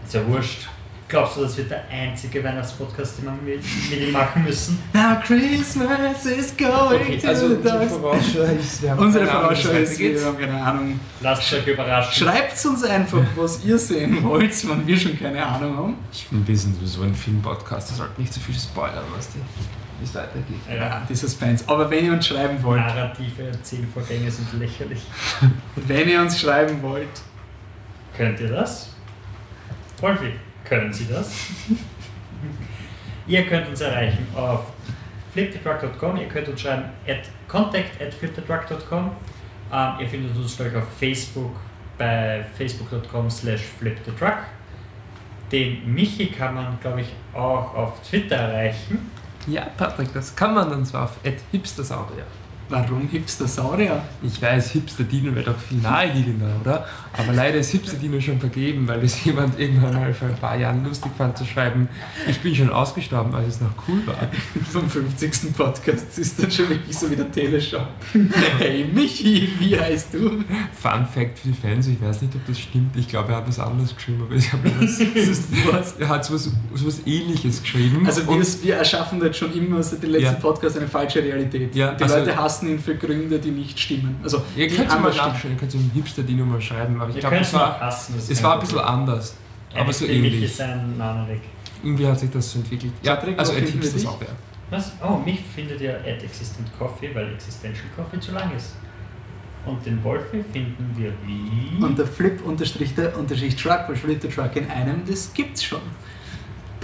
Speaker 2: Ist ja wurscht. Glaubst du, das wird der einzige Weihnachtspodcast, den wir mit, ihm machen müssen?
Speaker 1: Now Christmas is going
Speaker 2: Okay,
Speaker 1: to
Speaker 3: Also
Speaker 1: the
Speaker 3: unsere
Speaker 1: dark
Speaker 3: Vorausschau ist, wir haben
Speaker 1: Unsere Vorausschau ist, wir haben keine Ahnung.
Speaker 2: Lasst euch überraschen.
Speaker 1: Schreibt uns einfach, was ihr sehen wollt, wenn wir schon keine Ahnung haben.
Speaker 3: Ich finde, wir sind sowieso ein Filmpodcast, das sollte nicht so viel spoilern, was die, wie es weitergeht.
Speaker 2: Ja.
Speaker 1: die Suspense. Aber wenn ihr uns schreiben wollt,
Speaker 2: Narrative Erzählvorgänge sind lächerlich.
Speaker 1: wenn ihr uns schreiben wollt,
Speaker 2: Könnt ihr das? Wolfi, können Sie das? ihr könnt uns erreichen auf flipthetruck.com, ihr könnt uns schreiben at contact at flipthetruck.com. Ähm, ihr findet uns gleich auf Facebook bei facebook.com slash flipthetruck. Den Michi kann man, glaube ich, auch auf Twitter erreichen.
Speaker 3: Ja, Patrick, das kann man dann zwar auf hipstersaurier.
Speaker 1: Warum Hipster Saurier?
Speaker 3: Ich weiß, Hipster Dino wäre doch viel naheliegender, oder? Aber leider ist Hipster Dino schon vergeben, weil es jemand irgendwann mal vor ein paar Jahren lustig fand zu schreiben, ich bin schon ausgestorben, als es noch cool war.
Speaker 1: Vom 50. Podcast ist dann schon wirklich so wie der Teleshop. Hey Michi, wie heißt du?
Speaker 3: Fun Fact für die Fans, ich weiß nicht, ob das stimmt, ich glaube, er hat was anderes geschrieben, aber ich habe was,
Speaker 1: Was?
Speaker 3: er hat sowas, sowas ähnliches geschrieben.
Speaker 1: Also wir, wir erschaffen jetzt schon immer seit dem letzten
Speaker 3: Ja.
Speaker 1: Podcast eine falsche Realität.
Speaker 3: Ja,
Speaker 1: die
Speaker 3: also-
Speaker 1: Leute hassen ihn für Gründe, die nicht stimmen. Also
Speaker 3: ihr könnt mal
Speaker 1: anders stimmen.
Speaker 3: nachschauen, ihr könnt im Hipster Dino mal schreiben, aber ich glaube, es
Speaker 2: auch
Speaker 3: war,
Speaker 2: hassen. das ist
Speaker 3: es war ein bisschen anders, aber so ähnlich.
Speaker 2: seinen Namen weg.
Speaker 3: Irgendwie hat sich das so entwickelt. Ja,
Speaker 1: Patrick,
Speaker 3: also ein
Speaker 1: finden wir dich?
Speaker 3: Hipster-Saurier.
Speaker 2: Was? Oh, mich findet ihr at Existent Coffee, weil Existential Coffee zu lang ist. Und den Wolfi finden wir wie?
Speaker 1: Und der Flip unterstrich der Unterstrich Truck, weil Flip the Truck in einem, das gibt's schon.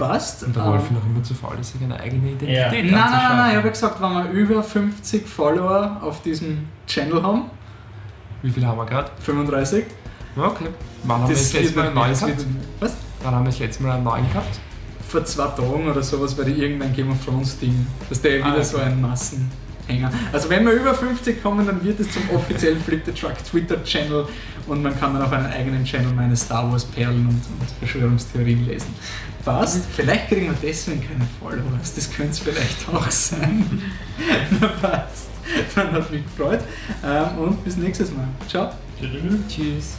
Speaker 1: Passt.
Speaker 3: Und der
Speaker 1: Ähm,
Speaker 3: Wolf noch immer zu faul ist, sich eine eigene Identität
Speaker 2: Ja.
Speaker 1: Nein, nein, nein, nein, ich habe
Speaker 3: anzuschaffen.
Speaker 1: gesagt, wenn wir über 50 Follower auf diesem Channel haben,
Speaker 3: Wie viel haben wir gerade?
Speaker 1: 35,
Speaker 3: Okay. Wann haben wir das letzte Mal einen neuen gehabt?
Speaker 1: was?
Speaker 3: Wann haben wir das letzte Mal einen neuen gehabt?
Speaker 1: Vor zwei Tagen oder sowas war die irgendein Game of Thrones Ding. Das ist der wieder
Speaker 3: Ah, okay.
Speaker 1: so ein Massenhänger. Also wenn wir über 50 kommen, dann wird es zum offiziellen Flip the Truck Twitter Channel und man kann dann auf einem eigenen Channel meine Star Wars Perlen und, und Verschwörungstheorien lesen. Passt. Vielleicht kriegen wir deswegen keine Followers. Das könnte es vielleicht auch sein. Na passt. Dann hat mich gefreut. Ähm, und bis nächstes Mal. Ciao.
Speaker 3: Tschüss.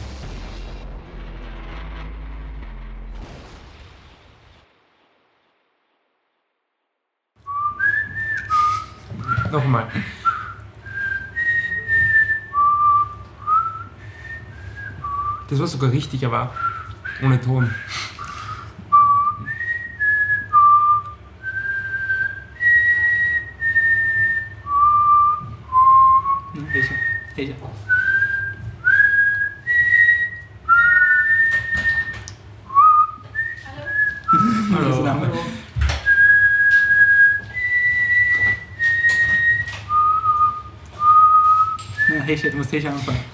Speaker 3: Nochmal. Das war sogar richtig, aber ohne Ton.
Speaker 1: Hm, Welcher? Welcher? Das ist ein Name. Na, Hesche, du musst Hesche anfangen.